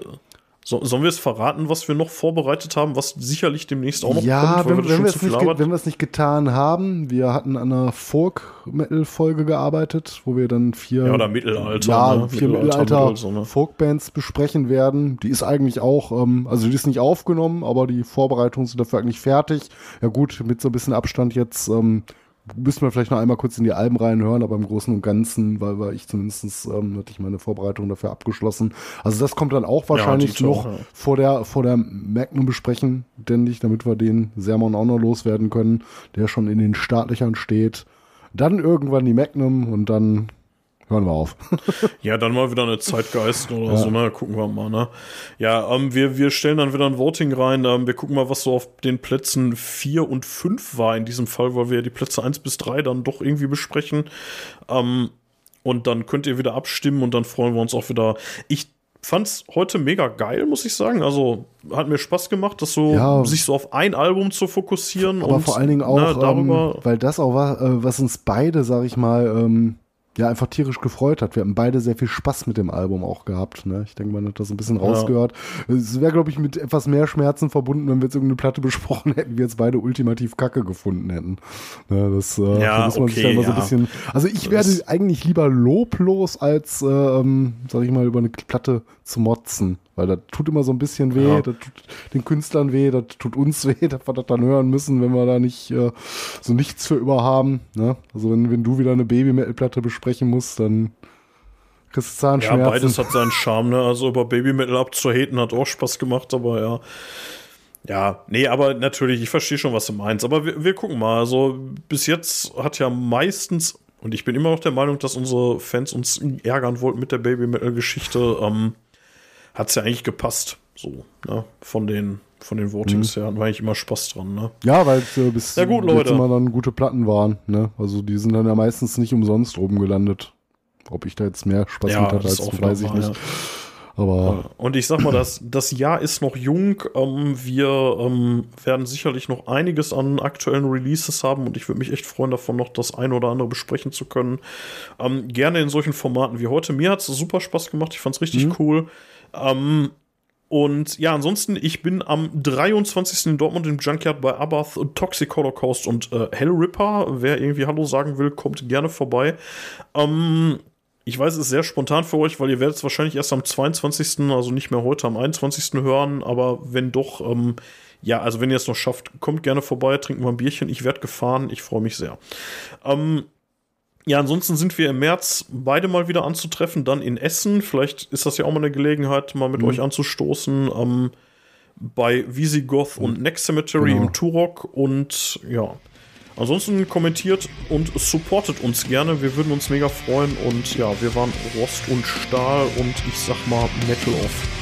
So, sollen wir es verraten, was wir noch vorbereitet haben, was sicherlich demnächst auch noch Ja, kommt, weil wenn, wenn, nicht, wenn wir es nicht getan haben, wir hatten an einer Folk-Metal-Folge gearbeitet, wo wir dann vier, Ja, oder Mittelalter, ja, ne? vier Mittelalter, Mittelalter, ne? Folk-Bands besprechen werden. Die ist eigentlich auch, ähm, also die ist nicht aufgenommen, aber die Vorbereitungen sind dafür eigentlich fertig. Ja gut, mit so ein bisschen Abstand jetzt ähm, müssen wir vielleicht noch einmal kurz in die Alben reinhören, aber im Großen und Ganzen, weil, weil ich zumindest ähm, hatte ich meine Vorbereitung dafür abgeschlossen. Also das kommt dann auch wahrscheinlich Dieter, noch ja. vor der vor der Magnum besprechen, denke ich, damit wir den Sermon auch noch loswerden können, der schon in den Startlöchern steht. Dann irgendwann die Magnum und dann hören wir auf. *laughs* Ja, dann mal wieder eine Zeitgeist oder so, ne? Gucken wir mal, ne? Ja, ähm, wir, wir stellen dann wieder ein Voting rein. Ähm, wir gucken mal, was so auf den Plätzen 4 und 5 war in diesem Fall, weil wir ja die Plätze 1 bis 3 dann doch irgendwie besprechen. Ähm, und dann könnt ihr wieder abstimmen und dann freuen wir uns auch wieder. Ich fand's heute mega geil, muss ich sagen. Also hat mir Spaß gemacht, das so Ja. sich so auf ein Album zu fokussieren. Aber und, vor allen Dingen auch, ne, ähm, darüber. weil das auch war, äh, was uns beide, sag ich mal, ähm, ja, einfach tierisch gefreut hat. Wir haben beide sehr viel Spaß mit dem Album auch gehabt. Ne? Ich denke, man hat das ein bisschen rausgehört. Es wäre, glaube ich, mit etwas mehr Schmerzen verbunden, wenn wir jetzt irgendeine Platte *laughs* besprochen hätten, wir jetzt beide ultimativ Kacke gefunden hätten. Ne, das äh, Ja, muss man sich okay, dann immer so ein ja. bisschen. Also ich werde eigentlich lieber loblos, als, äh, ähm, sag ich mal, über eine Platte zu motzen. Weil das tut immer so ein bisschen weh, Ja. das tut den Künstlern weh, das tut uns weh, *laughs* dass wir das dann hören müssen, wenn wir da nicht äh, so nichts für über haben. Ne? Also wenn, wenn du wieder eine Baby-Metal-Platte besprechen musst, dann kriegst du Ja, Zahnschmerzen. beides hat seinen Charme, ne? Also über Baby Metal abzuhaten hat auch Spaß gemacht, aber ja. Ja, nee, aber natürlich, ich verstehe schon, was du meinst. Aber wir, wir gucken mal. Also bis jetzt hat ja meistens, und ich bin immer noch der Meinung, dass unsere Fans uns ärgern wollten mit der Baby Metal-Geschichte, ähm, hat es ja eigentlich gepasst. So, ne? Von den, von den Votings her hatten wir eigentlich immer Spaß dran, ne? Ja, weil es äh, bis Ja, gut, Leute. immer dann gute Platten waren. Ne? Also die sind dann ja meistens nicht umsonst oben gelandet. Ob ich da jetzt mehr Spaß mit hatte als auch du, weiß ich nicht. ja. Aber Und ich sag mal, das, das Jahr ist noch jung. Ähm, wir ähm, werden sicherlich noch einiges an aktuellen Releases haben und ich würde mich echt freuen, davon noch das eine oder andere besprechen zu können. Ähm, gerne in solchen Formaten wie heute. Mir hat es super Spaß gemacht. Ich fand es richtig cool. Ähm, und ja, ansonsten, ich bin am 23. in Dortmund im Junkyard bei Abath, Toxic Holocaust und äh, Hellripper. Wer irgendwie Hallo sagen will, kommt gerne vorbei. Ähm, ich weiß, es ist sehr spontan für euch, weil ihr werdet es wahrscheinlich erst am 22., also nicht mehr heute, am 21. hören. Aber wenn doch, ähm, ja, also wenn ihr es noch schafft, kommt gerne vorbei, trinken wir ein Bierchen. Ich werde gefahren, ich freue mich sehr. Ähm, ja, ansonsten sind wir im März beide mal wieder anzutreffen, dann in Essen. Vielleicht ist das ja auch mal eine Gelegenheit, mal mit euch anzustoßen. Ähm, bei Visigoth und Next Cemetery Genau. im Turok. Und ja, ansonsten kommentiert und supportet uns gerne. Wir würden uns mega freuen. Und ja, wir waren Rost und Stahl und ich sag mal Metal off.